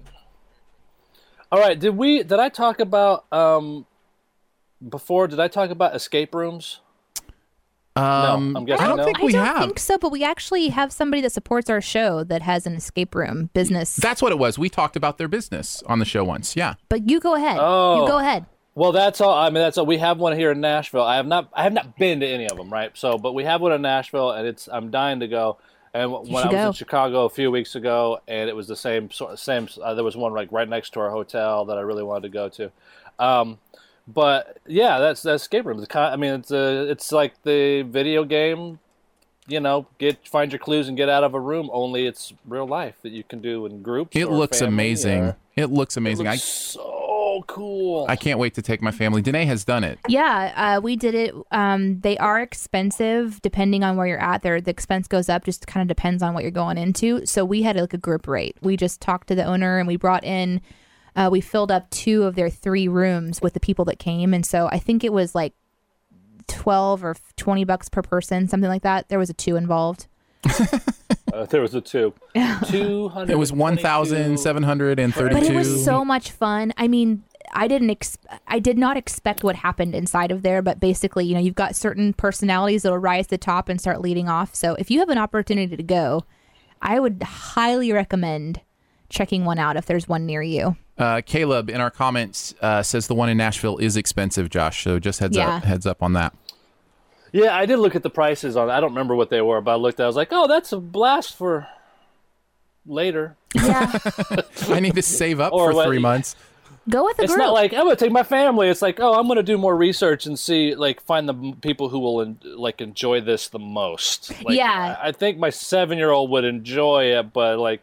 All right, did we? Did I talk about um before? Did I talk about escape rooms? Um, I'm guessing I don't no. think I don't have. think so, but we actually have somebody that supports our show that has an escape room business. That's what it was. We talked about their business on the show once. Yeah. but you go ahead. Oh. You go ahead. Well, that's all. I mean, that's all. We have one here in Nashville. I have not. I have not been to any of them, right? So, but we have one in Nashville, and it's. I'm dying to go. And when I was go. in Chicago a few weeks ago, and it was the same sort. Same. Uh, there was one like right next to our hotel that I really wanted to go to. Um, but yeah, that's that's escape room. It's kind I mean, it's a, it's like the video game. You know, get find your clues and get out of a room. Only it's real life that you can do in groups. It or looks amazing. or- It looks amazing. looks so cool. I I can't wait to take my family. Danae has done it. Yeah, uh, we did it. Um, they are expensive depending on where you're at. There, the expense goes up. Just kind of depends on what you're going into. So we had like a group rate. We just talked to the owner and we brought in. Uh, we filled up two of their three rooms with the people that came, and so I think it was like twelve or twenty bucks per person, something like that. There was a two involved. Uh, there was a two. Two hundred. It was one thousand seven hundred and thirty-two. But it was so much fun. I mean, I didn't ex- I did not expect what happened inside of there, but basically, you know, you've got certain personalities that'll rise to the top and start leading off. So if you have an opportunity to go, I would highly recommend checking one out if there's one near you. Uh, Caleb in our comments uh, says the one in Nashville is expensive, Josh. So just heads Yeah. up, heads up on that. Yeah, I did look at the prices on. I don't remember what they were, but I looked. At I was like, oh, that's a blast for later. Yeah. I need to save up Or for what- three months. Go with the group. It's group. not like I'm gonna take my family. It's like, oh, I'm gonna do more research and see, like, find the people who will en- like enjoy this the most. Like, Yeah. I I think my seven year old would enjoy it, but like,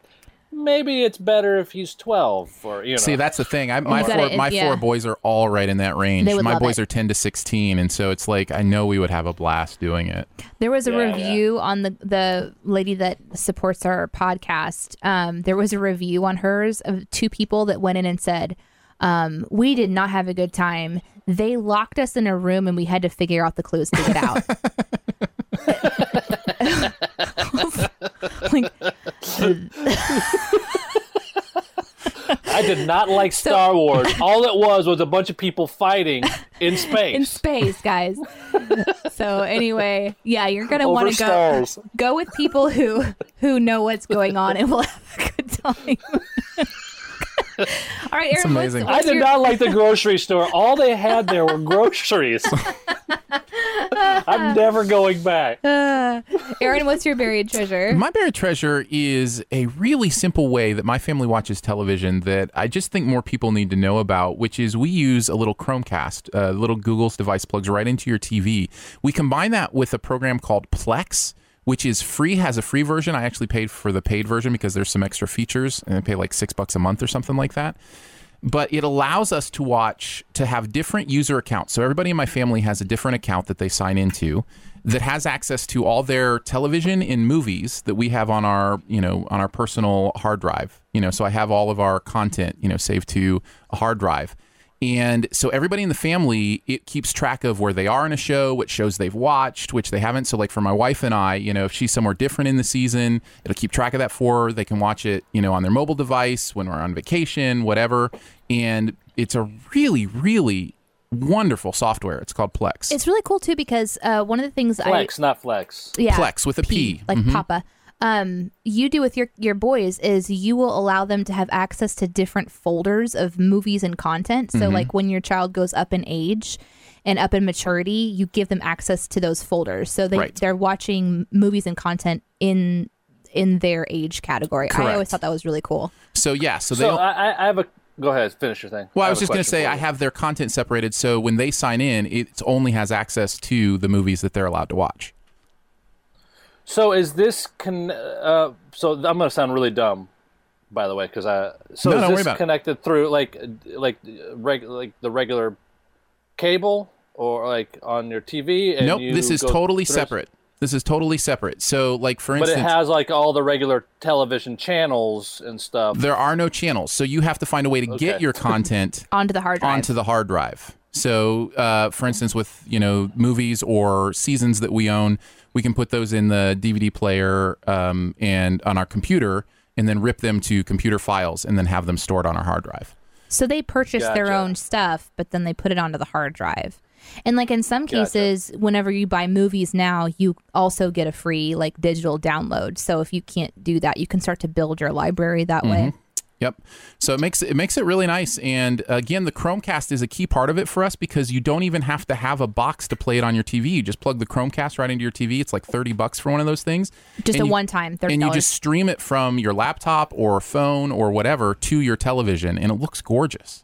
maybe it's better if he's twelve or you know. See, that's the thing. I, my You gotta- four, my yeah. four boys are all right in that range. My boys it. are ten to sixteen, and so it's like I know we would have a blast doing it. There was a Yeah, review on the the lady that supports our podcast. Um, there was a review on hers of two people that went in and said, um, "We did not have a good time. They locked us in a room and we had to figure out the clues to get out." like, I did not like Star Wars. All it was was a bunch of people fighting in space. in space, guys. so anyway, yeah, you're gonna want to go stars. go with people who who know what's going on, and we'll have a good time. All right, Aaron. what's- amazing. I did your- not like the grocery store. All they had there were groceries. I'm never going back. Uh, Aaron, what's your buried treasure? My buried treasure is a really simple way that my family watches television that I just think more people need to know about, which is we use a little Chromecast, a little Google's device plugs right into your TV. We combine that with a program called Plex. Which is free, has a free version. I actually paid for the paid version because there's some extra features, and I pay like six bucks a month or something like that. but it allows us to watch to have different user accounts. So everybody in my family has a different account that they sign into that has access to all their television and movies that we have on our, you know, on our personal hard drive. You know, so I have all of our content, you know, saved to a hard drive. And so everybody in the family, it keeps track of where they are in a show, what shows they've watched, which they haven't. So like for my wife and I, you know, if she's somewhere different in the season, it'll keep track of that for her. They can watch it, you know, on their mobile device when we're on vacation, whatever. And it's a really, really wonderful software. It's called Plex. It's really cool too because uh, one of the things I. Flex, not flex. Yeah Plex with a P. like Mhm. Papa. Um, you do with your your boys is you will allow them to have access to different folders of movies and content. So Mm-hmm. like when your child goes up in age and up in maturity, you give them access to those folders. So they Right. they're watching movies and content in in their age category. I always thought that was really cool. So yeah, so they So I, I- I have a. Go ahead, finish your thing. Well, I have was just going to say I have their content separated, so when they sign in, it only has access to the movies that they're allowed to watch. So is this con? Uh, so I'm gonna sound really dumb, by the way, because I. So No, is this about it. connected through like like reg, like the regular cable or like on your TV? And nope, you this is totally through- separate. This is totally separate. So, like for instance, But it has like all the regular television channels and stuff. there are no channels, so you have to find a way to get your content Onto the hard drive. onto the hard drive. So, uh, for instance, with you know movies or seasons that we own, we can put those in the DVD player um, and on our computer, and then rip them to computer files, and then have them stored on our hard drive. So they purchase their own stuff, but then they put it onto the hard drive. And like in some Gotcha. cases, whenever you buy movies now, you also get a free like digital download. So if you can't do that, you can start to build your library that way. Yep. So it makes it makes it really nice. And again, the Chromecast is a key part of it for us because you don't even have to have a box to play it on your TV. You just plug the Chromecast right into your TV. It's like thirty bucks for one of those things. Just And a you- one time thirty And you just stream it from your laptop or phone or whatever to your television, and it looks gorgeous.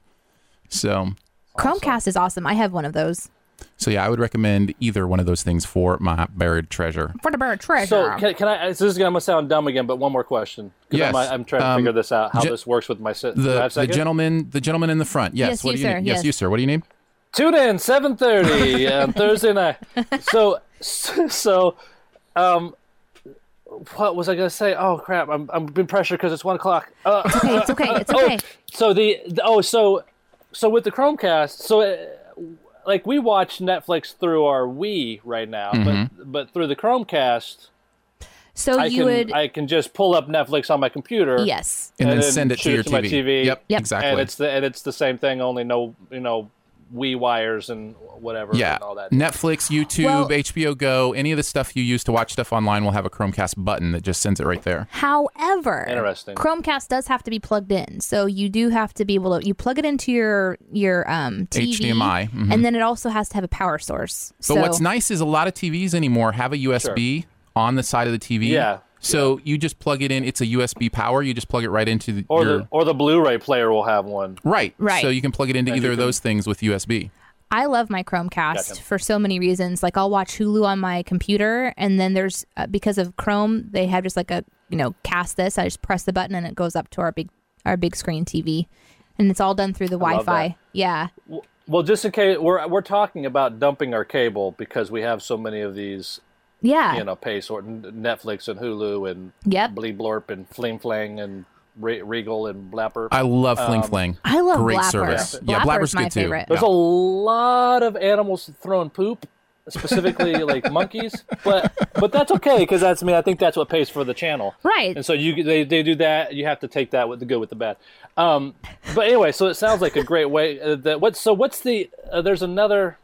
So, Chromecast is awesome. I have one of those. So yeah, I would recommend either one of those things for my buried treasure. For the buried treasure. So can, can I? This is gonna sound dumb again, but one more question. 'Cause Yes. I'm, I'm trying to Um, figure this out. How ge- this works with my si- The the gentleman the gentleman in the front. Yes. Yes, what you, do you sir. need? Yes, Yes. you sir. What do you need? Tune in 7:30 on Thursday night. So so um. What was I gonna say? Oh crap! I'm I'm being pressured because it's one o'clock. Uh, okay, it's okay. It's oh, okay. so the, the oh so so with the Chromecast, so uh, like we watch Netflix through our Wii right now, but mm-hmm. but through the Chromecast, So I you can would I can just pull up Netflix on my computer. yes. And, And then then send it to your it to my TV. Yep. Yep. Exactly. and it's the and it's the same thing, only no you know Wii wires and whatever. Yeah. and all that. Netflix, YouTube, Well- HBO Go, any of the stuff you use to watch stuff online will have a Chromecast button that just sends it right there. However, Interesting. Chromecast does have to be plugged in, so you do have to be able to you plug it into your your um, TV, HDMI, mhm. and then it also has to have a power source. But so, what's nice is a lot of TVs anymore have a USB on the side of the TV. Yeah. So you just plug it in. It's a USB power. You just plug it right into the, Or your the or the Blu-ray player will have one. right. Right. So you can plug it into And either you of those things with USB. I love my Chromecast Gotcha. for so many reasons. Like I'll watch Hulu on my computer, and then there's uh, because of Chrome, they have just like a you know cast this. I just press the button and it goes up to our big our big screen TV, and it's all done through the I Wi-Fi. that. Yeah, Well, just in case we're we're talking about dumping our cable because we have so many of these, yeah, you know, pay sort Netflix and Hulu and Yep. Bleep Blorp and Fling Flang and Re- Regal and Blapper. I love Um, Fling Fling. I love Great Blapper. service. Yeah, Blapper's Blapper's my good too. favorite. There's Yeah. a lot of animals throwing poop, specifically like monkeys, but but that's okay because that's I mean I think that's what pays for the channel. Right. And so you they, they do that. You have to take that with the good with the bad. Um, but anyway, so it sounds like a great way. Uh, that what so what's the uh, there's another.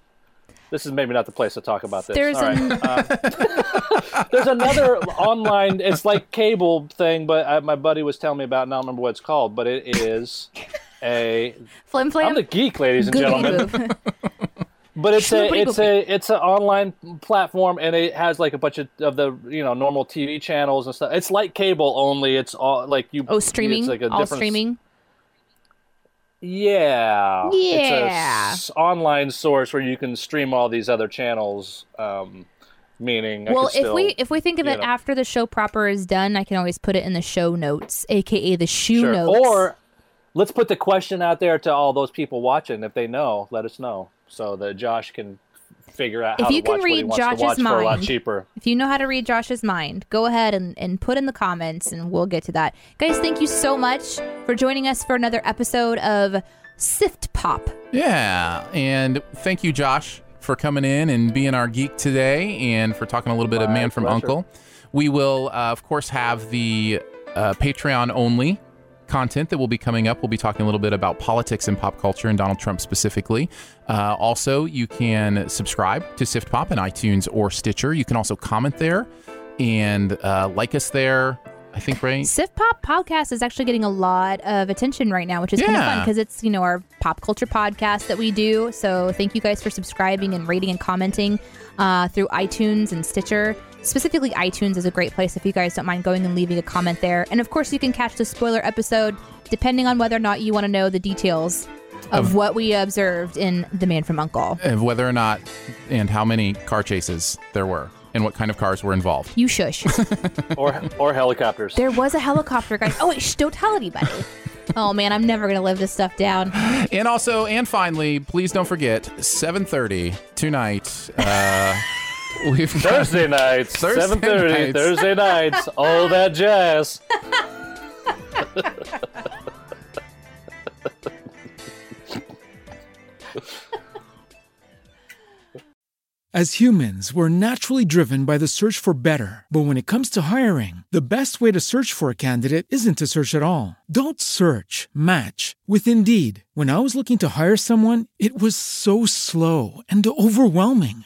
This is maybe not the place to talk about this. There's right. an- Um, there's another online. It's like cable thing, but I, my buddy was telling me about. And I don't remember what it's called, but it is a. flim flam. I'm the geek, ladies and gentlemen. But it's a it's a it's an online platform, and it has like a bunch of, of the you know normal TV channels and stuff. It's like cable only. It's all like you. oh, streaming. It's like a all different- streaming. Yeah. Yeah. It's a s- online source where you can stream all these other channels. Um, meaning, I Well, could if still, we if we think of you it know. after the show proper is done, I can always put it in the show notes, aka the shoe Sure. notes. Or let's put the question out there to all those people watching. If they know, let us know so that Josh can figure out If you to can watch read Josh's to watch for a lot mind. cheaper. If you know how to read Josh's mind, go ahead and, and put in the comments and we'll get to that. Guys, thank you so much for joining us for another episode of Sift Pop. Yeah, and thank you, Josh, for coming in and being our geek today, and for talking a little bit of My Man from. Uncle. We will, uh, of course, have the uh, Patreon only content that will be coming up. We'll be talking a little bit about politics and pop culture and Donald Trump specifically. Uh, also, you can subscribe to Sift Pop in iTunes or Stitcher. You can also comment there and uh, like us there. I think, right? Sift Pop podcast is actually getting a lot of attention right now, which is kind of fun because it's, you know, our pop culture podcast that we do. So thank you guys for subscribing and rating and commenting uh, through iTunes and Stitcher. Specifically, iTunes is a great place if you guys don't mind going and leaving a comment there. And of course, you can catch the spoiler episode depending on whether or not you want to know the details of what we observed in The Man from Uncle. Of whether or not and how many car chases there were and what kind of cars were involved. You shush. or or helicopters. there was a helicopter, guys. Oh, wait, shh, don't tell anybody. Oh, man, I'm never going to live this stuff down. And also, and finally, please don't forget, 7.30 tonight, uh, we've got... Thursday nights, seven thirty. nights. Thursday nights, all that jazz. As humans, we're naturally driven by the search for better. But when it comes to hiring, the best way to search for a candidate isn't to search at all. Don't search, match with Indeed. When I was looking to hire someone, it was so slow and overwhelming.